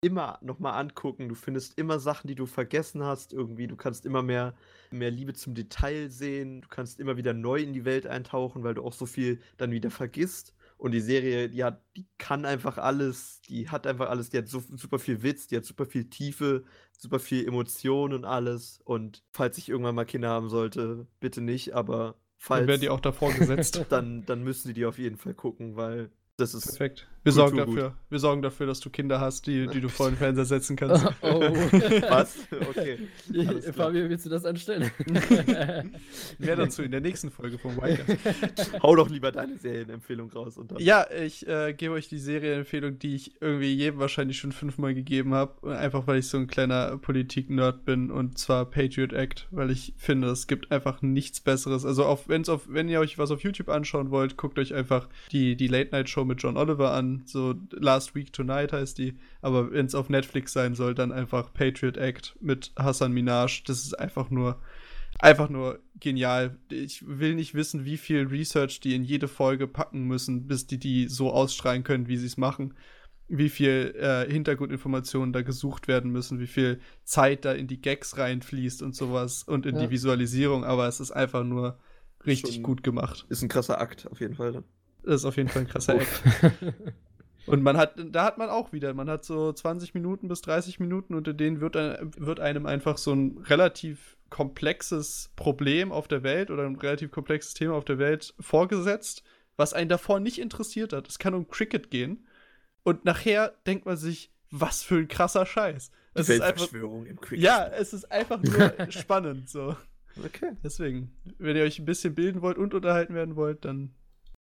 immer nochmal angucken. Du findest immer Sachen, die du vergessen hast. Irgendwie, du kannst immer mehr, mehr Liebe zum Detail sehen. Du kannst immer wieder neu in die Welt eintauchen, weil du auch so viel dann wieder vergisst. Und die Serie, die hat, die kann einfach alles, die hat einfach alles, die hat so super viel Witz, die hat super viel Tiefe, super viel Emotion und alles. Und falls ich irgendwann mal Kinder haben sollte, bitte nicht, aber falls, Dann werden die auch davor gesetzt. [LAUGHS] dann, dann müssen sie die auf jeden Fall gucken, weil das ist Perfekt. Wir sorgen Kulturgut. dafür. Wir sorgen dafür, dass du Kinder hast, die, die du vor den Fernseher setzen [LAUGHS] kannst. oh. Was? Okay. Fabian, willst du das anstellen? [LAUGHS] Mehr dazu in der nächsten Folge von Wildcard. [LAUGHS] Hau doch lieber deine Serienempfehlung raus. Und dann Ja, ich äh, gebe euch die Serienempfehlung, die ich irgendwie jedem wahrscheinlich schon fünfmal gegeben habe. Einfach weil ich so ein kleiner Politik-Nerd bin und zwar Patriot Act, weil ich finde, es gibt einfach nichts Besseres. Also auf, wenn's auf, wenn ihr euch was auf YouTube anschauen wollt, guckt euch einfach die, die Late-Night-Show mit John Oliver an. So Last Week Tonight heißt die. Aber wenn es auf Netflix sein soll, dann einfach Patriot Act mit Hassan Minaj. Das ist einfach nur einfach nur genial. Ich will nicht wissen, wie viel Research die in jede Folge packen müssen, bis die die so ausstrahlen können, wie sie es machen. wie viel äh, Hintergrundinformationen da gesucht werden müssen, wie viel Zeit da in die Gags reinfließt und sowas und in Ja. die Visualisierung, aber es ist einfach nur richtig Schon- gut gemacht. Ist ein krasser Akt, auf jeden Fall. Dann. Das ist auf jeden Fall ein krasser Eck. Und man hat, da hat man auch wieder, man hat so 20 Minuten bis 30 Minuten, unter denen wird, ein, wird einem einfach so ein relativ komplexes Problem auf der Welt oder ein relativ komplexes Thema auf der Welt vorgesetzt, was einen davor nicht interessiert hat. Es kann um Cricket gehen. Und nachher denkt man sich, was für ein krasser Scheiß. Es ist einfach, im Cricket. ja, es ist einfach nur [LAUGHS] spannend so. Okay. Deswegen, wenn ihr euch ein bisschen bilden wollt und unterhalten werden wollt, dann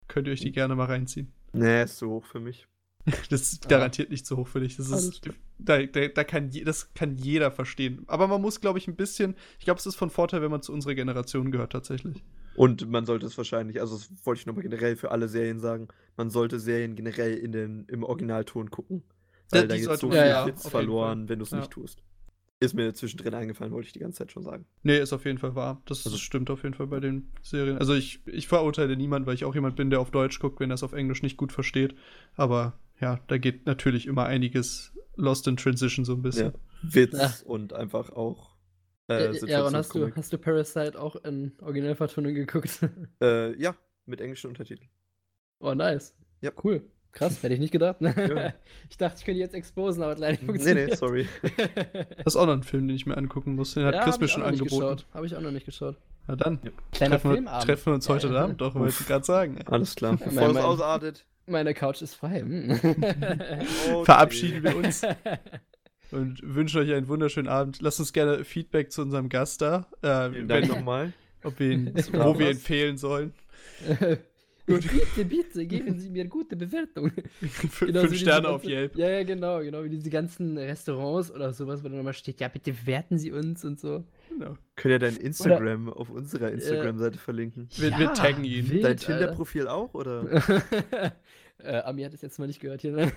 könnt ihr euch die gerne mal reinziehen. Nee, ist so hoch für mich. [LAUGHS] Das ist garantiert nicht so hoch für dich. Das ist, da, da, da kann je, das kann jeder verstehen. Aber man muss, glaube ich, ein bisschen. Ich glaube, es ist von Vorteil, wenn man zu unserer Generation gehört, tatsächlich. Und man sollte es wahrscheinlich, also das wollte ich nochmal generell für alle Serien sagen, man sollte Serien generell in den, im Originalton gucken. Weil da die geht sollte so viel ja, ja, Witz verloren, wenn du es Ja. nicht tust. Ist mir zwischendrin eingefallen, wollte ich die ganze Zeit schon sagen. Nee, ist auf jeden Fall wahr. Das Also- stimmt auf jeden Fall bei den Serien. Also ich, ich verurteile niemanden, weil ich auch jemand bin, der auf Deutsch guckt, wenn er es auf Englisch nicht gut versteht. Aber ja, da geht natürlich immer einiges Lost in Transition so ein bisschen. Witz Ja. und einfach auch Äh, äh, Aaron, hast du, hast du Parasite auch in Originalvertonung geguckt? Äh, ja, mit englischen Untertiteln. oh, nice. Ja. Cool. Krass, hätte ich nicht gedacht. Ja. [LAUGHS] Ich dachte, ich könnte jetzt exposen, aber hat leider nicht Nee, funktioniert. nee, sorry. [LAUGHS] Das ist auch noch ein Film, den ich mir angucken muss. Den hat ja, Chris mir ich schon auch noch nicht angeboten. geschaut. Habe ich auch noch nicht geschaut. Na dann, Kleiner treffen wir, Filmabend. treffen wir uns heute Ja. Abend doch, wollte ich gerade sagen. Alles klar. Ja, Bevor mein- es ausartet. Meine Couch ist frei. Hm. Okay. Verabschieden wir uns [LAUGHS] und wünschen euch einen wunderschönen Abend. Lasst uns gerne Feedback zu unserem Gast da. Äh, Vielen wenn, Dank nochmal. ob wir ihn, wo wir ihn fehlen sollen. [LAUGHS] bitte, bitte, geben Sie mir gute Bewertung. [LAUGHS] Genau, fünf Sterne auf Yelp. Ja, ja, genau, genau, wie diese ganzen Restaurants oder sowas, wo dann nochmal steht, ja, bitte bewerten Sie uns und so. Genau. Können ja dein Instagram auf unserer Instagram-Seite verlinken. Wir- wir taggen ihn. wild, Dein. Tinder-Profil auch, oder? [LAUGHS] äh, Ami hat es jetzt mal nicht gehört hier. Ne?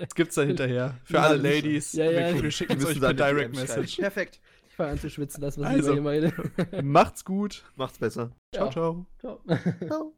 Das gibt's dann hinterher. Für Ja, alle Ladies. ja, ja. wir, wir schicken es euch per Direct. Message. Perfekt. Ich fange an zu schwitzen, das, was Also. ich über hier meine. Macht's gut. Macht's besser. Ciao, Ja. ciao. Ciao. Ciao.